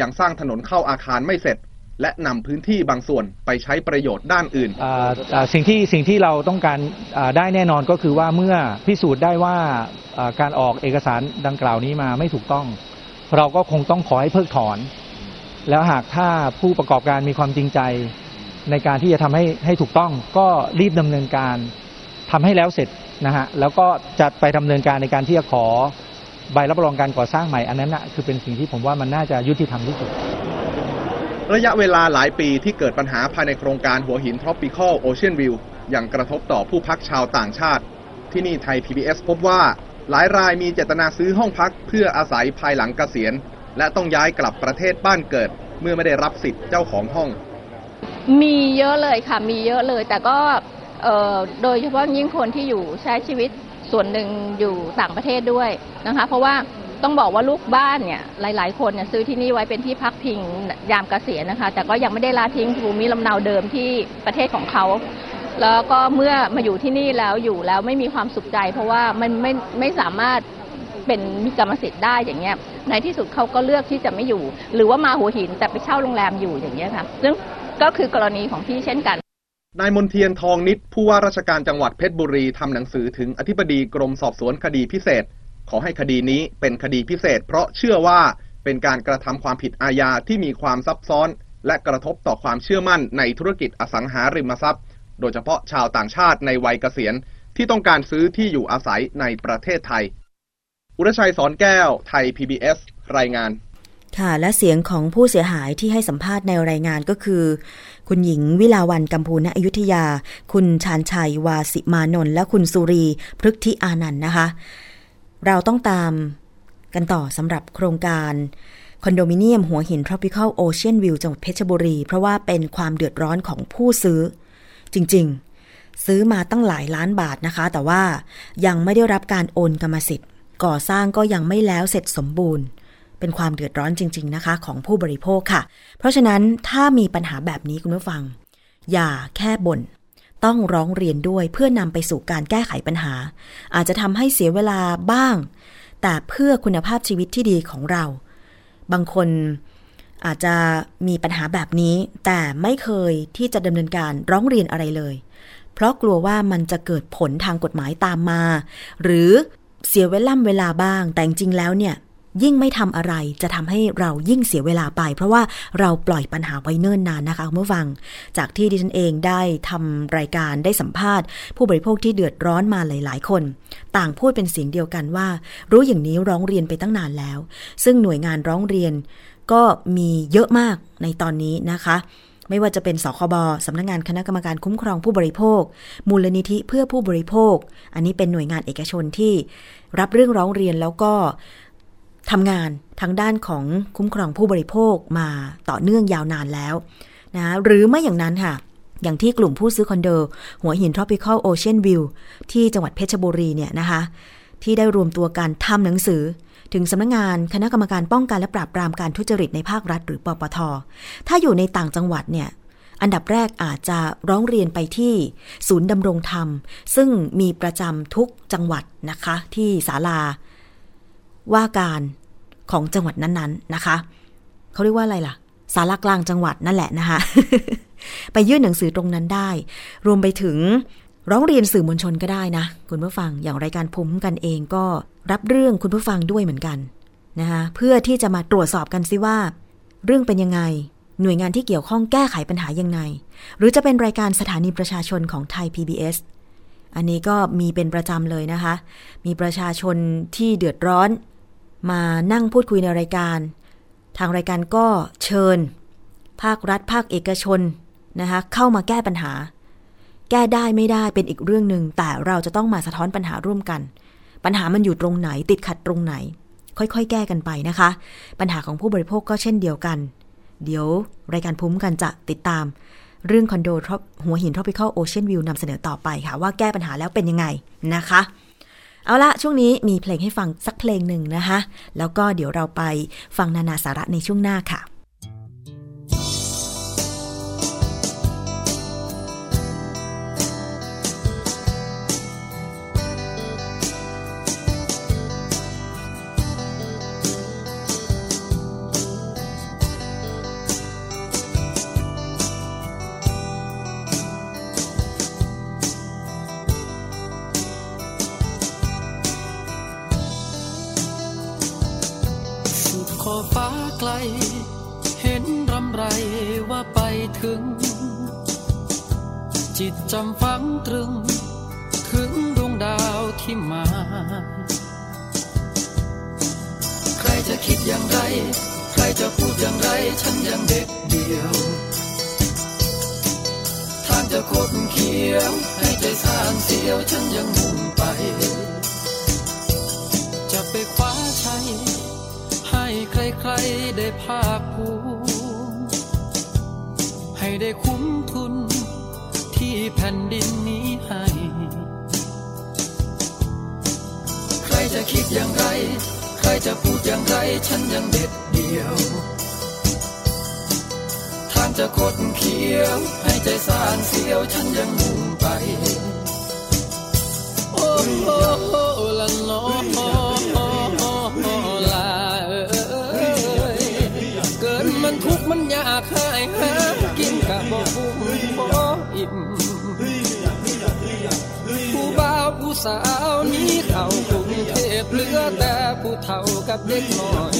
ยังสร้างถนนเข้าอาคารไม่เสร็จ และนำพื้นที่บางส่วนไปใช้ประโยชน์ด้านอื่น สิ่งที่สิ่งที่เราต้องการได้แน่นอนก็คือว่าเมื่อพิสูจน์ได้ว่าอ่าการออกเอกสารดังกล่าวนี้มาไม่ถูกต้อง เราก็คงต้องขอให้เพิกถอน แล้วหากถ้าผู้ประกอบการมีความจริงใจในการที่จะทำให้ให้ถูกต้องก็รีบดำเนินการ ทำให้แล้วเสร็จนะฮะแล้วก็จะไปดำเนินการในการที่จะขอใบรับรองการก่อสร้างใหม่อันนั้นนะคือเป็นสิ่งที่ผมว่ามันน่าจะยุติธรรมที่สุด ระยะเวลาหลายปีที่เกิดปัญหาภายในโครงการหัวหิน Tropical Ocean View อย่างกระทบต่อผู้พักชาวต่างชาติ ที่นี่ไทย PBS พบว่าหลายรายมีเจตนาซื้อห้องพักเพื่ออาศัยภายหลังเกษียณ และต้องย้ายกลับประเทศบ้านเกิด เมื่อไม่ได้รับสิทธิ์เจ้าของห้อง มีเยอะเลยค่ะมีเยอะเลยแต่ก็เอ่อ โดยเฉพาะยิ่งคนที่อยู่ใช้ชีวิตส่วนหนึ่งอยู่ต่างประเทศด้วยนะคะ เพราะว่าต้องบอกว่าลูกบ้านเนี่ยหลาย ๆ คนเนี่ยซื้อที่นี่ไว้เป็นที่พักพิงยามเกษียณนะคะ แต่ก็ยังไม่ได้ลาทิ้งภูมิลำเนาเดิมที่ประเทศของเขาแล้วก็เมื่อมาอยู่ที่นี่แล้วอยู่แล้วไม่มีความสุขใจ เพราะว่ามันไม่ไม่สามารถเป็นมีกรรมสิทธิ์ได้อย่างเงี้ยในที่สุดเขาก็เลือกที่จะไม่อยู่ หรือว่ามาหัวหินแต่ไปเช่าโรงแรมอยู่อย่างเงี้ยค่ะซึ่งก็คือกรณีของพี่เช่นกัน นายมนเทียนทองนิดผู้ว่าราชการจังหวัดเพชรบุรีทำหนังสือถึงอธิบดีกรมสอบสวนคดีพิเศษ ขอให้คดีนี้เป็นคดีพิเศษ เพราะเชื่อว่าเป็นการกระทำความผิดอาญาที่มีความซับซ้อน และกระทบต่อความเชื่อมั่นในธุรกิจอสังหาริมทรัพย์ โดยเฉพาะชาวต่างชาติในวัยเกษียณที่ต้องการซื้อที่อยู่อาศัยในประเทศไทย อุรชัยสอนแก้ว ไทย PBS รายงาน ค่ะ และเสียงของผู้เสียหายที่ให้สัมภาษณ์ในรายงานก็คือ คุณหญิงวิลาวันกัมพูณอยุธยา คุณชาญชัยวาสิมานนท์และคุณสุรีพฤกธิอานันต์นะคะ เราต้องตามกันต่อสำหรับโครงการคอนโดมิเนียมหัวหิน Tropical Ocean View จังหวัดเพชรบุรี เพราะว่าเป็นความเดือดร้อนของผู้ซื้อ จริง ๆ ซื้อมาตั้งหลายล้านบาทนะคะ แต่ว่ายังไม่ได้รับการโอนกรรมสิทธิ์ ก่อสร้างก็ยังไม่แล้วเสร็จสมบูรณ์ เป็นความเดือดร้อนจริง ๆ นะคะ ของผู้บริโภคค่ะ เพราะฉะนั้นถ้ามีปัญหาแบบนี้คุณผู้ฟัง อย่าแค่บ่น ต้องร้องเรียนด้วยเพื่อนำไปสู่การแก้ไขปัญหา อาจจะทำให้เสียเวลาบ้าง แต่เพื่อคุณภาพชีวิตที่ดีของเรา บางคนอาจจะมีปัญหาแบบนี้ แต่ไม่เคยที่จะดำเนินการร้องเรียนอะไรเลย เพราะกลัวว่ามันจะเกิดผลทางกฎหมายตามมา หรือเสียเวล่ำเวลาบ้าง แต่จริงแล้วเนี่ย ยิ่งไม่ทำอะไรจะทำให้เรายิ่งเสียเวลาไป เพราะว่าเราปล่อยปัญหาไว้เนิ่นนานนะคะคุณผู้ฟัง จากที่ดิฉันเองได้ทำรายการได้สัมภาษณ์ ผู้บริโภคที่เดือดร้อนมาหลาย ๆ คน ต่างพูดเป็นเสียงเดียวกันว่า รู้อย่างนี้ร้องเรียนไปตั้งนานแล้ว ซึ่งหน่วยงานร้องเรียนก็มีเยอะมากในตอนนี้นะคะไม่ว่าจะเป็นสคบสำนักงงานคณะกรรมการคุ้มครองผู้บริโภค มูลนิธิเพื่อผู้บริโภค อันนี้เป็นหน่วยงานเอกชนที่รับเรื่องร้องเรียนแล้วก็ ทำงานทางด้านของคุ้มครองผู้บริโภคมาต่อเนื่องยาวนานแล้วนะหรือไม่อย่างนั้นค่ะ อย่างที่กลุ่มผู้ซื้อคอนโด หัวหิน Tropical Ocean View ที่จังหวัดเพชรบุรีเนี่ยนะคะ ที่ได้รวมตัวกันทำหนังสือ ถึงสำนักงงานคณะกรรมการป้องกันและปราบปรามการทุจริตในภาครัฐหรือปปท ถ้าอยู่ในต่างจังหวัดเนี่ยอันดับแรกอาจจะร้องเรียนไปที่ศูนย์ดำรงธรรม ซึ่งมีประจำทุกจังหวัดนะคะ ที่ศาลา ว่าการของจังหวัดนั้นๆนะคะ เขาเรียกว่าอะไรล่ะศาลากลางจังหวัดนั่นแหละนะคะ ไปยื่นหนังสือตรงนั้นได้ รวมไปถึงร้องเรียนสื่อมวลชนก็ได้นะ คุณผู้ฟังอย่างรายการภูมิกันเองก็รับเรื่องคุณผู้ฟังด้วยเหมือนกันนะคะเพื่อที่จะมาตรวจสอบกันซิว่า เรื่องเป็นยังไง หน่วยงานที่เกี่ยวข้องแก้ไขปัญหายังไง หรือจะเป็นรายการสถานีประชาชนของไทย PBS อันนี้ก็มีเป็นประจำเลยนะคะ มีประชาชนที่เดือดร้อน มานั่งพูดคุยในรายการ ทางรายการก็เชิญ ภาครัฐ ภาคเอกชนนะคะเข้ามาแก้ปัญหา แก้ได้ไม่ได้เป็นอีกเรื่องหนึ่งแต่เราจะต้องมาสะท้อนปัญหาร่วมกัน ปัญหามันอยู่ตรงไหนติดขัดตรงไหน ค่อยๆ แก้กันไปนะคะ ปัญหาของผู้บริโภคก็เช่นเดียวกัน เดี๋ยวรายการภูมิกันจะติดตามเรื่องคอนโดหัวหิน Tropical Ocean View นำเสนอต่อไปค่ะ ว่าแก้ปัญหาแล้วเป็นยังไงนะคะ เอาละช่วงนี้มีเพลงให้ฟังสักเพลงหนึ่งนะคะ แล้วก็เดี๋ยวเราไปฟังนานาสาระในช่วงหน้าค่ะ ถึง จิตจำฝังตรึง ถึงดวงดาวที่มา ใครจะคิดอย่างไร ใครจะพูดอย่างไร ฉันยังเด็กเดียว ทางจะคดเขียว ให้ใจสานเสียว ฉันยังมุ่งไป จะไปคว้าชัยให้ใครๆได้ภาคภูมิ ให้ได้คุ้มทุน ที่แผ่นดินนี้ให้ ใครจะคิดอย่างไร ใครจะพูดอย่างไร ฉันยังเด็ดเดียว ทางจะคดเขียว ให้ใจสานเสียว ฉันยังมุ่งไป โอ้โหละนอล สาวนี้เข้ากรุงเทพเหลือแต่ผู้เฒ่ากับเด็กน้อย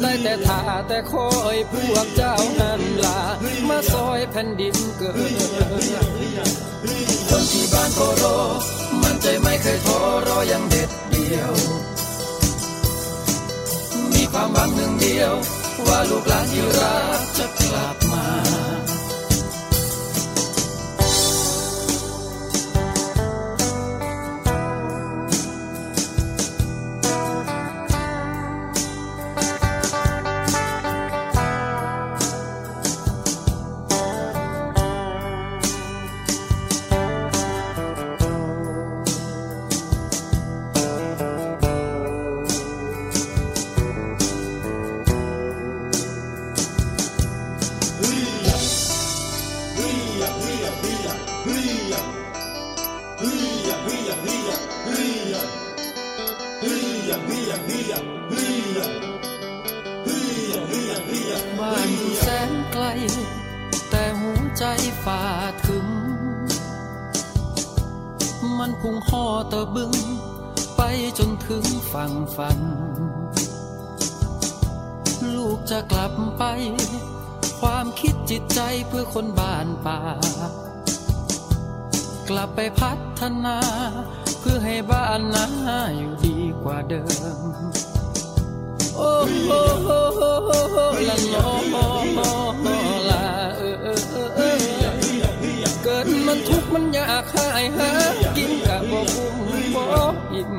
ได้แต่ท่าแต่คอยพวกเจ้านั้นลามาซอยแผ่นดินเกิดคนที่บ้านโคโร มันใจไม่เคยท้อรออย่างเด็ดเดียว มีความหวังหนึ่งเดียว ว่าลูกหลานที่รักจะกลับมา บ้านอยู่แสนไกล แต่หัวใจฝ่าถึงมันพุ่งห่อตะบึง ไปจนถึงฝั่งฝัน ลูกจะกลับไป ความคิดจิตใจเพื่อคนบ้านป่า กลับไปพัฒนา เพื่อให้บ้านนาอยู่ดี กว่าเดิมโอ้โหละนอละเออเออเออเออเกิดมันทุกข์มันยากหายหากินกะบ่คุ้มบ่อิ่ม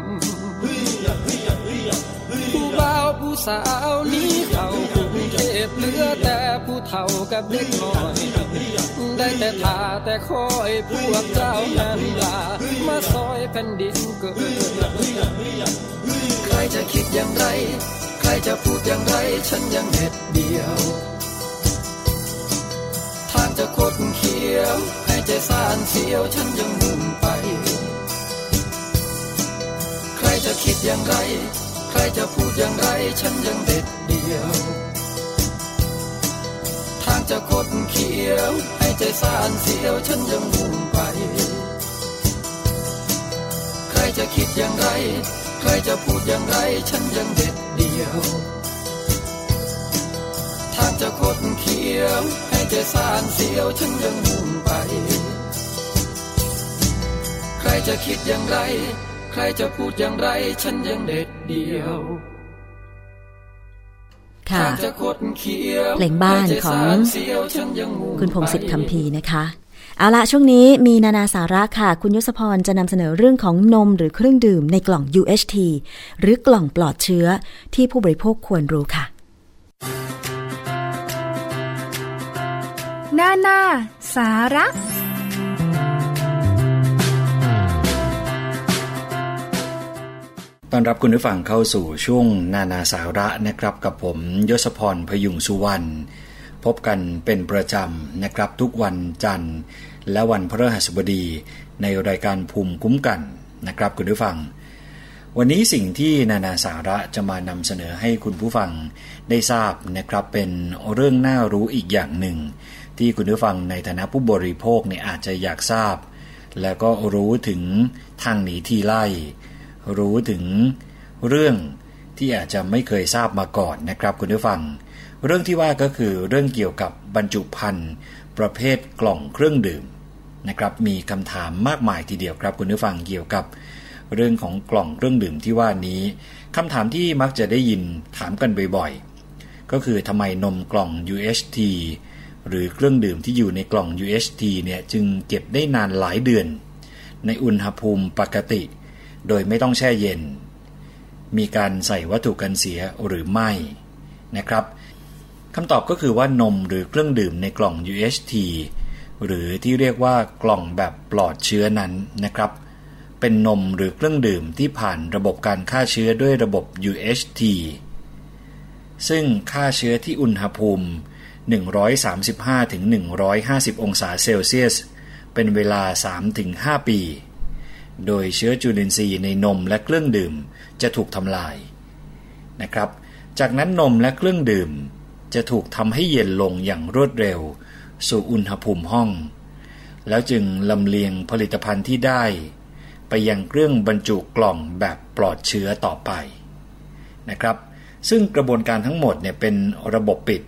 ผู้บ่าวผู้สาวนี้เข้ากรุงเท พเหลือแต่ผู้เฒ่ากับเด็กน้อย ได้แต่ท่าแต่คอยพวกเจ้านั้นลามาซอยแผ่นดินเกิดใครจะคิดอย่างไร ใครจะพูดอย่างไร ฉันยังเด็ดเดียว ทางจะคดเขียว ให้ใจสานเสียวฉันยังมุ่งไป ใครจะคิดอย่างไร ใครจะพูดอย่างไร ฉันยังเด็ดเดียว จะคดเขียว ให้ใจสานเสียวฉันยังมุ่งไป ใครจะคิดอย่างไร ใครจะพูดอย่างไร ฉันยังเด็ดเดียว ทางจะคดเขียว ให้ใจสานเสียวฉันยังมุ่งไป ใครจะคิดอย่างไร ใครจะพูดอย่างไร ฉันยังเด็ดเดียว ค่ะทางจะคดเขียวเพลงบ้านของให้ใจสานเสียวฉันยังมุ่งคุณพงศิษฐ์ไปคำพีร์นะคะ เอาละช่วงนี้มีนานาสาระค่ะ คุณยศพรจะนำเสนอเรื่องของนมหรือเครื่องดื่มในกล่อง UHT หรือกล่องปลอดเชื้อที่ผู้บริโภคควรรู้ค่ะ นานาสาระ ตอนรับคุณผู้ฟังเข้าสู่ช่วงนานาสาระนะครับ กับผมยศพรพยุงสุวรรณพบกันเป็นประจำนะครับทุกวันจันทร์ และวันพฤหัสบดีในรายการภูมิคุ้มกันนะครับคุณผู้ฟัง วันนี้สิ่งที่นานาสาระจะมานำเสนอให้คุณผู้ฟังได้ทราบนะครับเป็นเรื่องน่ารู้อีกอย่างหนึ่ง ที่คุณผู้ฟังในฐานะผู้บริโภคเนี่ยอาจจะอยากทราบ แล้วก็รู้ถึงทางหนีทีไล่ รู้ถึงเรื่องที่อาจจะไม่เคยทราบมาก่อนนะครับคุณผู้ฟัง เรื่องที่ว่าก็คือเรื่องเกี่ยวกับบรรจุภัณฑ์ประเภทกล่องเครื่องดื่มนะครับมีคำถามมากมายทีเดียวครับคุณผู้ฟังเกี่ยวกับ เรื่องของกล่องเครื่องดื่มที่ว่านี้คำถามที่มักจะได้ยินถามกันบ่อยๆ ก็คือทำไมนมกล่อง UHT หรือเครื่องดื่มที่อยู่ในกล่อง UHT เนี่ยจึงเก็บได้นานหลายเดือน ในอุณหภูมิปกติ โดยไม่ต้องแช่เย็น มีการใส่วัตถุกันเสียหรือไม่นะครับคำตอบก็คือว่านมหรือเครื่องดื่มในกล่อง UHT หรือที่เรียกว่ากล่องแบบปลอดเชื้อนั้นนะครับ เป็นนมหรือเครื่องดื่มที่ผ่านระบบการฆ่าเชื้อด้วยระบบ UHT ซึ่งฆ่าเชื้อที่อุณหภูมิ 135-150 องศาเซลเซียส เป็นเวลา 3-5 ปี โดยเชื้อจุลินทรีย์ในนมและเครื่องดื่มจะถูกทำลายนะครับ จากนั้นนมและเครื่องดื่ม จะถูกทำให้เย็นลงอย่างรวดเร็ว สู่อุณหภูมิห้อง แล้วจึงลำเลียงผลิตภัณฑ์ที่ได้ ไปยังเครื่องบรรจุกล่องแบบปลอดเชื้อต่อไปนะครับ ซึ่งกระบวนการทั้งหมดเนี่ยเป็นระบบปิด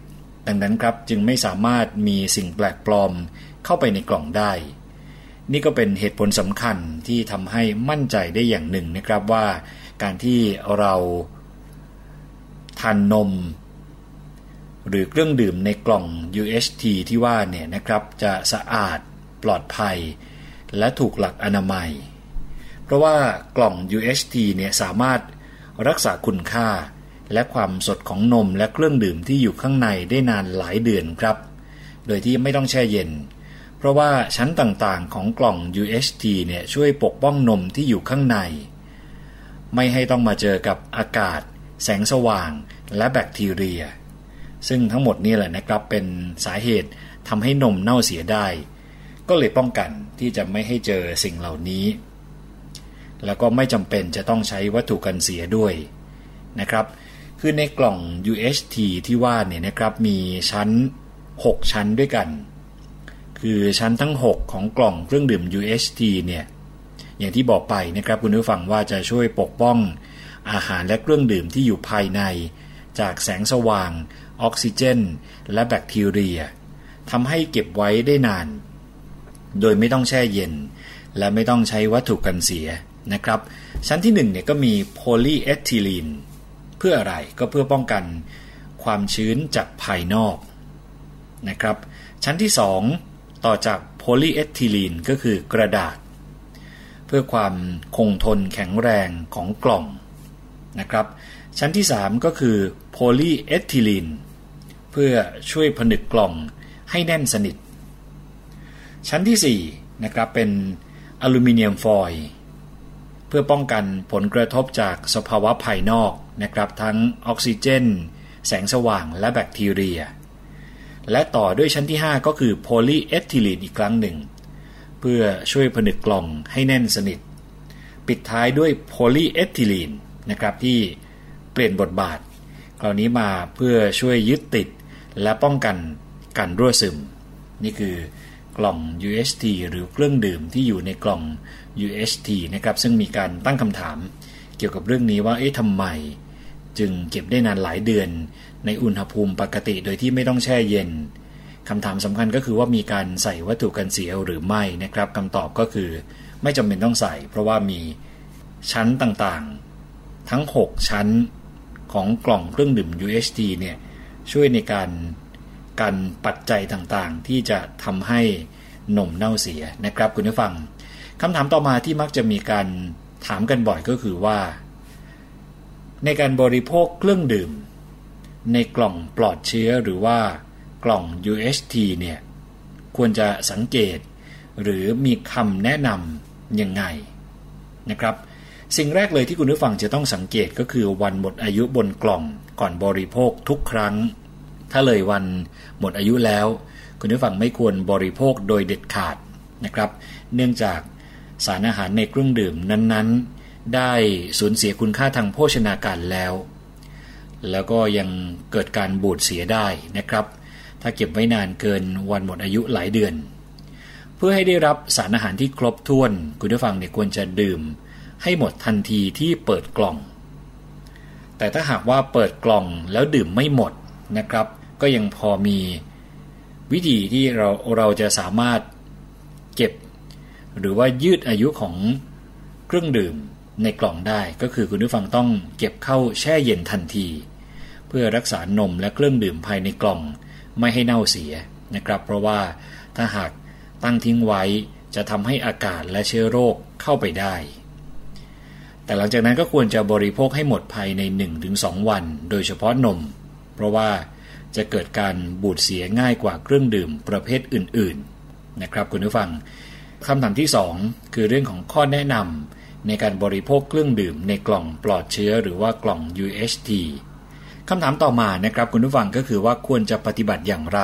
ดังนั้นครับจึงไม่สามารถมีสิ่งแปลกปลอมเข้าไปในกล่องได้ นี่ก็เป็นเหตุผลสำคัญที่ทำให้มั่นใจได้อย่างหนึ่งนะครับว่าการที่เราทานนม หรือเครื่องดื่มในกล่อง UHT ที่ว่าเนี่ยนะครับจะสะอาดปลอดภัย และถูกหลักอนามัย เพราะว่ากล่อง UHT เนี่ยสามารถรักษาคุณค่า และความสดของนมและเครื่องดื่มที่อยู่ข้างในได้นานหลายเดือนครับ โดยที่ไม่ต้องแช่เย็น เพราะว่าชั้นต่างๆของกล่อง UHT เนี่ยช่วยปกป้องนมที่อยู่ข้างใน ไม่ให้ต้องมาเจอกับอากาศ แสงสว่างและแบคทีเรีย ซึ่งทั้งหมดนี่แหละนะครับเป็นสาเหตุทำให้นมเน่าเสียได้ ก็เลยป้องกันที่จะไม่ให้เจอสิ่งเหล่านี้ แล้วก็ไม่จำเป็นจะต้องใช้วัตถุกันเสียด้วยนะครับ คือในกล่อง UHT ที่ว่าเนี่ยนะครับมีชั้น 6 ชั้นด้วยกัน คือชั้นทั้ง 6 ของกล่องเครื่องดื่ม UHT เนี่ยอย่างที่บอกไปนะครับคุณผู้ฟังว่าจะช่วยปกป้องอาหารและเครื่องดื่มที่อยู่ภายใน จากแสงสว่าง ออกซิเจน และแบคทีเรียทำให้เก็บไว้ได้นาน โดยไม่ต้องแช่เย็น และไม่ต้องใช้วัตถุกันเสียนะครับ ชั้นที่1เนี่ยก็มีโพลีเอทิลีนเพื่ออะไรก็เพื่อป้องกันความชื้นจากภายนอกนะครับ ชั้นที่2 ต่อจากโพลีเอทิลีนก็คือกระดาษ เพื่อความคงทนแข็งแรงของกล่องนะครับ ชั้นที่ 3 ก็คือโพลีเอทิลีนเพื่อช่วยผนึกกล่องให้แน่นสนิท ชั้นที่4นะครับเป็นอลูมิเนียมฟอยล์เพื่อป้องกันผลกระทบจากสภาวะภายนอกนะครับ ทั้งออกซิเจน แสงสว่างและแบคทีเรีย และต่อด้วยชั้นที่ 5 ก็คือโพลีเอทิลีนอีกครั้งหนึ่ง เพื่อช่วยผนึกกล่องให้แน่นสนิท ปิดท้ายด้วยโพลีเอทิลีนนะครับที่เปลี่ยนบทบาท คราวนี้มาเพื่อช่วยยึดติดและป้องกันการรั่วซึม นี่คือกล่อง UHT หรือเครื่องดื่มที่อยู่ในกล่อง UHT นะครับซึ่งมีการตั้งคำถามเกี่ยวกับเรื่องนี้ว่าเอ๊ะทำไม จึงเก็บได้นานหลายเดือน ในอุณหภูมิปกติโดยที่ไม่ต้องแช่เย็นคำถามสำคัญก็คือว่ามีการใส่วัตถุกันเสียหรือไม่นะครับคำตอบก็คือไม่จำเป็นต้องใส่ เพราะว่ามีชั้นต่างๆ ทั้ง 6 ชั้นของกล่องเครื่องดื่ม UHT เนี่ยช่วยในการกันปัจจัยต่างๆ ที่จะทำให้นมเน่าเสียนะครับคุณผู้ฟังคำถามต่อมาที่มักจะมีการถามกันบ่อยก็คือว่า ในการบริโภคเครื่องดื่ม ในกล่องปลอดเชื้อหรือว่ากล่อง UHT เนี่ยควรจะสังเกต หรือมีคำแนะนำยังไงนะครับ สิ่งแรกเลยที่คุณผู้ฟังจะต้องสังเกตก็คือวันหมดอายุบนกล่องก่อนบริโภคทุกครั้ง ถ้าเลยวันหมดอายุแล้ว คุณผู้ฟังไม่ควรบริโภคโดยเด็ดขาดนะครับ เนื่องจากสารอาหารในเครื่องดื่มนั้นๆ ได้สูญเสียคุณค่าทางโภชนาการแล้ว แล้วก็ยังเกิดการบูดเสียได้นะครับ ถ้าเก็บไว้นานเกินวันหมดอายุหลายเดือน เพื่อให้ได้รับสารอาหารที่ครบถ้วน คุณผู้ฟังเนี่ยควรจะดื่ม ให้หมดทันทีที่เปิดกล่อง แต่ถ้าหากว่าเปิดกล่องแล้วดื่มไม่หมดนะครับ ก็ยังพอมีวิธีที่เราเราจะสามารถเก็บ หรือว่ายืดอายุของเครื่องดื่ม ในกล่องได้ก็คือคุณผู้ฟังต้องเก็บเข้าแช่เย็นทันที เพื่อรักษานมและเครื่องดื่มภายในกล่องไม่ให้เน่าเสียนะครับ เพราะว่าถ้าหากตั้งทิ้งไว้จะทำให้อากาศและเชื้อโรคเข้าไปได้ แต่หลังจากนั้นก็ควรจะบริโภคให้หมดภายใน 1-2 วัน โดยเฉพาะนม เพราะว่าจะเกิดการบูดเสียง่ายกว่าเครื่องดื่มประเภทอื่น ๆ นะครับคุณผู้ฟังคำถามที่ 2 คือเรื่องของข้อแนะนำ ในการบริโภคเครื่องดื่มในกล่องปลอดเชื้อหรือว่ากล่อง UHT คำถามต่อมานะครับคุณผู้ฟังก็คือว่าควรจะปฏิบัติอย่างไร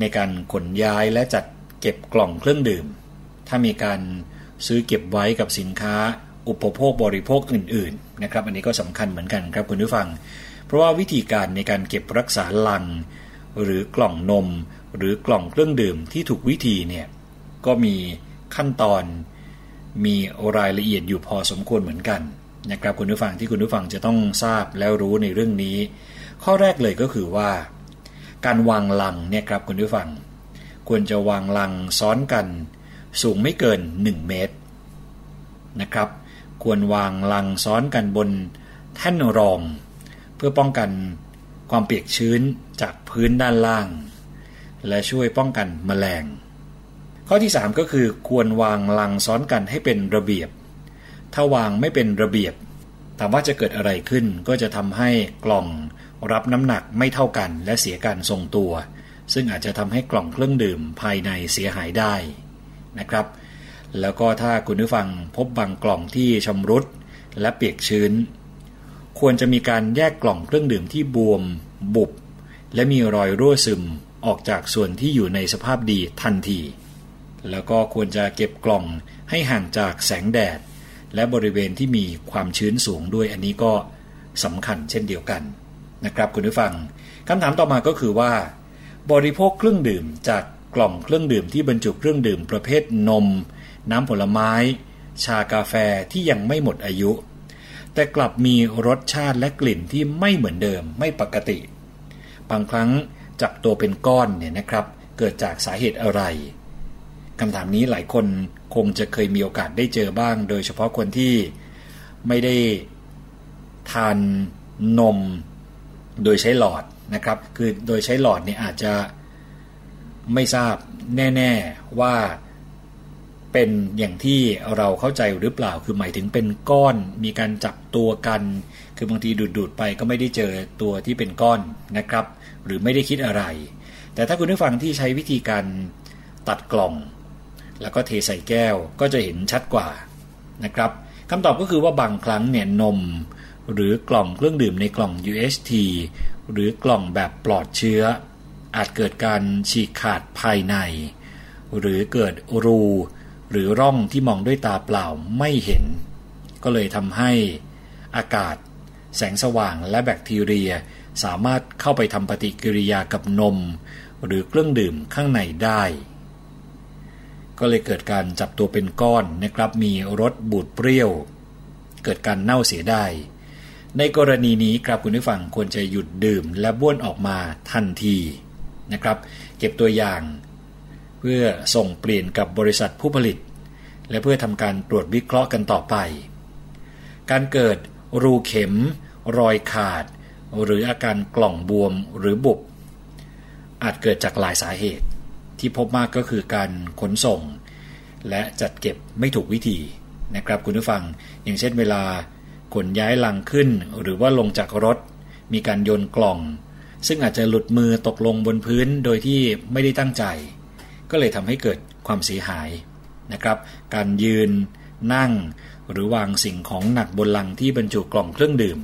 ในการขนย้ายและจัดเก็บกล่องเครื่องดื่ม ถ้ามีการซื้อเก็บไว้กับสินค้าอุปโภคบริโภคอื่นๆนะครับอันนี้ก็สำคัญเหมือนกันครับคุณผู้ฟัง เพราะว่าวิธีการในการเก็บรักษาลัง หรือกล่องนม หรือกล่องเครื่องดื่มที่ถูกวิธีเนี่ยก็มีขั้นตอน มีรายละเอียดอยู่พอสมควรเหมือนกันนะครับคุณผู้ฟังที่คุณผู้ฟังจะต้องทราบแล้วรู้ในเรื่องนี้ ข้อแรกเลยก็คือว่า การวางลังเนี่ยครับคุณผู้ฟัง ควรจะวางลังซ้อนกัน สูงไม่เกิน 1 เมตรนะครับ ควรวางลังซ้อนกันบนแท่นรอง เพื่อป้องกันความเปียกชื้นจากพื้นด้านล่าง และช่วยป้องกันแมลง ข้อที่ 3 ก็คือควรวางลังซ้อนกันให้เป็นระเบียบ ถ้าวางไม่เป็นระเบียบถามว่าจะเกิดอะไรขึ้นก็จะทำให้กล่องรับน้ำหนักไม่เท่ากันและเสียการทรงตัว ซึ่งอาจจะทำให้กล่องเครื่องดื่มภายในเสียหายได้นะครับ แล้วก็ถ้าคุณผู้ฟังพบบางกล่องที่ชำรุดและเปียกชื้น ควรจะมีการแยกกล่องเครื่องดื่มที่บวม บุบ และมีรอยรั่วซึมออกจากส่วนที่อยู่ในสภาพดีทันที แล้วก็ควรจะเก็บกล่องให้ห่างจากแสงแดด และบริเวณที่มีความชื้นสูงด้วยอันนี้ก็สำคัญเช่นเดียวกันนะครับคุณผู้ฟังคำถามต่อมาก็คือว่า บริโภคเครื่องดื่มจากกล่องเครื่องดื่มที่บรรจุเครื่องดื่มประเภทนม น้ำผลไม้ ชากาแฟที่ยังไม่หมดอายุ แต่กลับมีรสชาติและกลิ่นที่ไม่เหมือนเดิมไม่ปกติ บางครั้งจับตัวเป็นก้อนเนี่ยนะครับ เกิดจากสาเหตุอะไร คำถามนี้หลายคนคงจะเคยมีโอกาสได้เจอบ้าง โดยเฉพาะคนที่ไม่ได้ทานนมโดยใช้หลอดนะครับ คือโดยใช้หลอดเนี่ยอาจจะไม่ทราบแน่ๆว่าเป็นอย่างที่เราเข้าใจหรือเปล่า คือหมายถึงเป็นก้อน มีการจับตัวกัน คือบางทีดูดๆไปก็ไม่ได้เจอตัวที่เป็นก้อนนะครับ หรือไม่ได้คิดอะไร แต่ถ้าคุณผู้ฟังที่ใช้วิธีการตัดกล่อง แล้วก็เทใส่แก้วก็จะเห็นชัดกว่านะครับคำตอบก็คือว่าบางครั้งเนี่ยนม หรือกล่องเครื่องดื่มในกล่อง UHT หรือกล่องแบบปลอดเชื้อ อาจเกิดการฉีกขาดภายใน หรือเกิดรูหรือร่องที่มองด้วยตาเปล่าไม่เห็น ก็เลยทำให้อากาศ แสงสว่างและแบคทีเรีย สามารถเข้าไปทำปฏิกิริยากับนม หรือเครื่องดื่มข้างในได้ ก็เลยเกิดการจับตัวเป็นก้อนนะครับมีรสบูดเปรี้ยว เกิดการเน่าเสียได้ ในกรณีนี้ครับคุณผู้ฟังควรจะหยุดดื่มและบ้วนออกมาทันทีนะครับ เก็บตัวอย่าง เพื่อส่งเปลี่ยนกับบริษัทผู้ผลิต และเพื่อทำการตรวจวิเคราะห์กันต่อไป การเกิดรูเข็ม รอยขาด หรืออาการกล่องบวมหรือบุบอาจเกิดจากหลายสาเหตุ ที่พบมากก็คือการขนส่ง และจัดเก็บไม่ถูกวิธีนะครับคุณผู้ฟัง อย่างเช่นเวลาขนย้ายลังขึ้น หรือว่าลงจากรถ มีการโยนกล่อง ซึ่งอาจจะหลุดมือตกลงบนพื้นโดยที่ไม่ได้ตั้งใจ ก็เลยทำให้เกิดความเสียหายนะครับ การยืนนั่ง หรือวางสิ่งของหนักบนลังที่บรรจุกล่องเครื่องดื่ม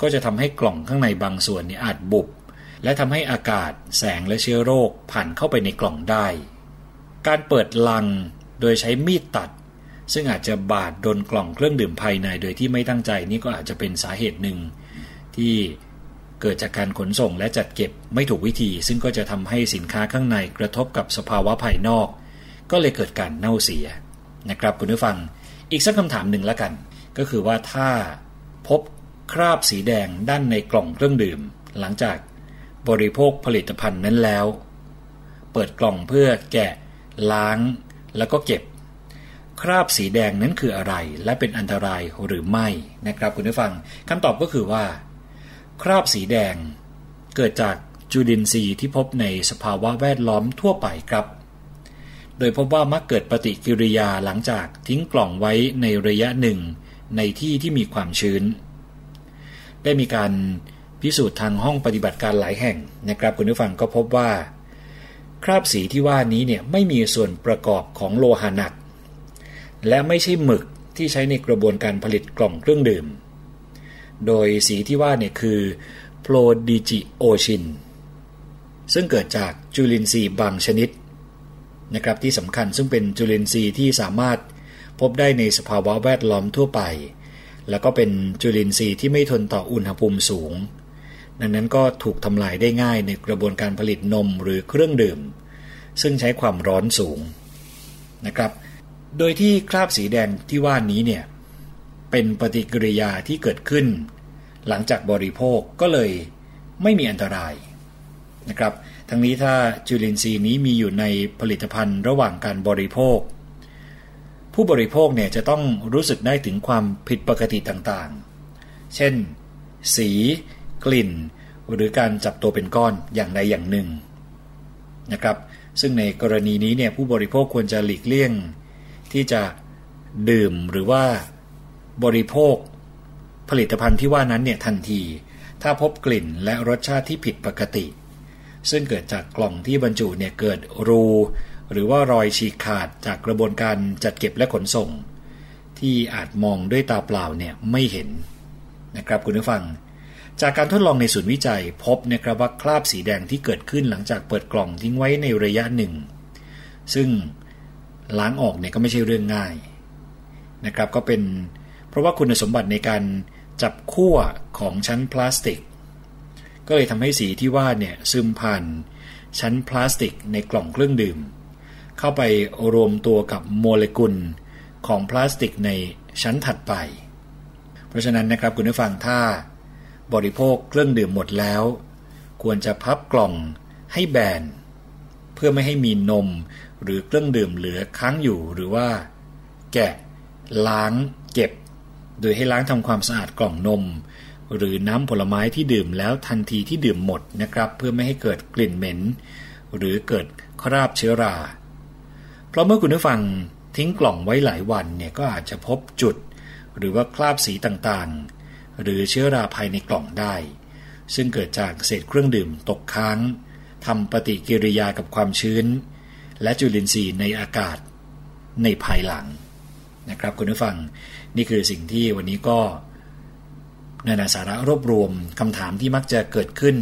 ก็จะทำให้กล่องข้างในบางส่วนนี่อาจบุบ และทำให้อากาศ แสงและเชื้อโรคผ่านเข้าไปในกล่องได้ การเปิดลังโดยใช้มีดตัด ซึ่งอาจจะบาดโดนกล่องเครื่องดื่มภายในโดยที่ไม่ตั้งใจนี่ก็อาจจะเป็นสาเหตุหนึ่ง ที่เกิดจากการขนส่งและจัดเก็บไม่ถูกวิธี ซึ่งก็จะทำให้สินค้าข้างในกระทบกับสภาวะภายนอก ก็เลยเกิดการเน่าเสียนะครับคุณผู้ฟัง อีกสักคำถามหนึ่งแล้วกัน ก็คือว่าถ้าพบคราบสีแดงด้านในกล่องเครื่องดื่ม หลังจาก บริโภคผลิตภัณฑ์นั้นแล้ว เปิดกล่องเพื่อแกะ ล้าง แล้วก็เก็บ คราบสีแดงนั้นคืออะไร และเป็นอันตรายหรือไม่นะครับคุณผู้ฟังคำตอบก็คือว่า คราบสีแดง เกิดจากจุลินทรีย์ที่พบในสภาวะแวดล้อมทั่วไปครับ โดยพบว่ามักเกิดปฏิกิริยาหลังจากทิ้งกล่องไว้ในระยะหนึ่ง ในที่ที่มีความชื้น ได้มีการ พิสูจน์ทางห้องปฏิบัติการหลายแห่งนะครับคุณผู้ฟังก็พบว่า คราบสีที่ว่านี้เนี่ยไม่มีส่วนประกอบของโลหะหนัก และไม่ใช่หมึกที่ใช้ในกระบวนการผลิตกล่องเครื่องดื่ม โดยสีที่ว่าเนี่ยคือโพลดิจิโอชินซึ่งเกิดจากจุลินทรีย์บางชนิดนะครับที่สำคัญซึ่งเป็นจุลินทรีย์ที่สามารถพบได้ในสภาวะแวดล้อมทั่วไป แล้วก็เป็นจุลินทรีย์ที่ไม่ทนต่ออุณหภูมิสูง ดังนั้นก็ถูกทำลายได้ง่ายในกระบวนการผลิตนมหรือเครื่องดื่ม ซึ่งใช้ความร้อนสูงนะครับ โดยที่คราบสีแดงที่ว่านี้เนี่ยเป็นปฏิกิริยาที่เกิดขึ้น หลังจากบริโภคก็เลยไม่มีอันตรายนะครับ ทั้งนี้ถ้าจุลินทรีย์นี้มีอยู่ในผลิตภัณฑ์ระหว่างการบริโภค ผู้บริโภคเนี่ยจะต้องรู้สึกได้ถึงความผิดปกติต่างๆ เช่น สี กลิ่น หรือการจับตัวเป็นก้อนอย่างใดอย่างหนึ่งนะครับ ซึ่งในกรณีนี้เนี่ยผู้บริโภคควรจะหลีกเลี่ยง ที่จะดื่มหรือว่าบริโภค ผลิตภัณฑ์ที่ว่านั้นเนี่ยทันที ถ้าพบกลิ่นและรสชาติที่ผิดปกติ ซึ่งเกิดจากกล่องที่บรรจุเนี่ยเกิดรู หรือว่ารอยฉีกขาดจากกระบวนการจัดเก็บและขนส่ง ที่อาจมองด้วยตาเปล่าเนี่ยไม่เห็นนะครับคุณผู้ฟัง จากการทดลองในศูนย์วิจัยพบนะครับว่าคราบสีแดงที่เกิดขึ้นหลังจากเปิดกล่องทิ้งไว้ในระยะหนึ่ง ซึ่งล้างออกเนี่ยก็ไม่ใช่เรื่องง่ายนะครับก็เป็นเพราะว่าคุณสมบัติในการจับขั้วของชั้นพลาสติก ก็เลยทำให้สีที่ว่าเนี่ยซึมผ่านชั้นพลาสติกในกล่องเครื่องดื่ม เข้าไปรวมตัวกับโมเลกุลของพลาสติกในชั้นถัดไป เพราะฉะนั้นนะครับคุณผู้ฟังถ้า บริโภคเครื่องดื่มหมดแล้ว ควรจะพับกล่องให้แบน เพื่อไม่ให้มีนมหรือเครื่องดื่มเหลือค้างอยู่หรือว่า แกะ ล้างเก็บ โดยให้ล้างทำความสะอาดกล่องนม หรือน้ำผลไม้ที่ดื่มแล้วทันทีที่ดื่มหมดนะครับ เพื่อไม่ให้เกิดกลิ่นเหม็น หรือเกิดคราบเชื้อรา เพราะเมื่อคุณผู้ฟังทิ้งกล่องไว้หลายวันเนี่ยก็อาจจะพบจุด หรือว่าคราบสีต่างๆ หรือเชื้อราภายในกล่องได้ ซึ่งเกิดจากเศษเครื่องดื่มตกค้างทำปฏิกิริยากับความชื้น และจุลินทรีย์ในอากาศในภายหลังนะครับคุณผู้ฟังนี่คือสิ่งที่วันนี้ก็นานาสาระรวบรวมคำถามที่มักจะเกิดขึ้น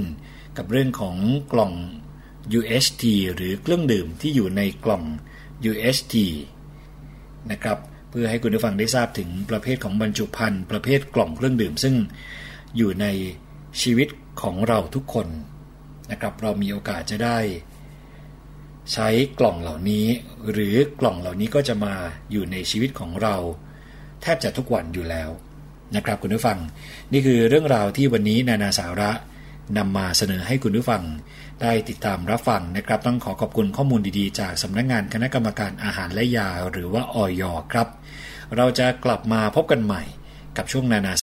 กับเรื่องของกล่อง UHT หรือเครื่องดื่มที่อยู่ในกล่อง UHT นะครับ เพื่อให้คุณผู้ฟังได้ทราบถึงประเภทของบรรจุภัณฑ์ประเภทกล่องเครื่องดื่ม ซึ่งอยู่ในชีวิตของเราทุกคนนะครับ เรามีโอกาสจะได้ ใช้กล่องเหล่านี้ หรือกล่องเหล่านี้ก็จะมาอยู่ในชีวิตของเรา แทบจะทุกวันอยู่แล้วนะครับคุณผู้ฟัง นี่คือเรื่องราวที่วันนี้นานาสาระนำมาเสนอให้คุณผู้ฟัง ได้ติดตามรับฟังนะครับ ต้องขอขอบคุณข้อมูลดีๆ จากสำนักงงานคณะกรรมการอาหารและยาหรือว่าออยครับ เราจะกลับมาพบกันใหม่กับช่วงนานา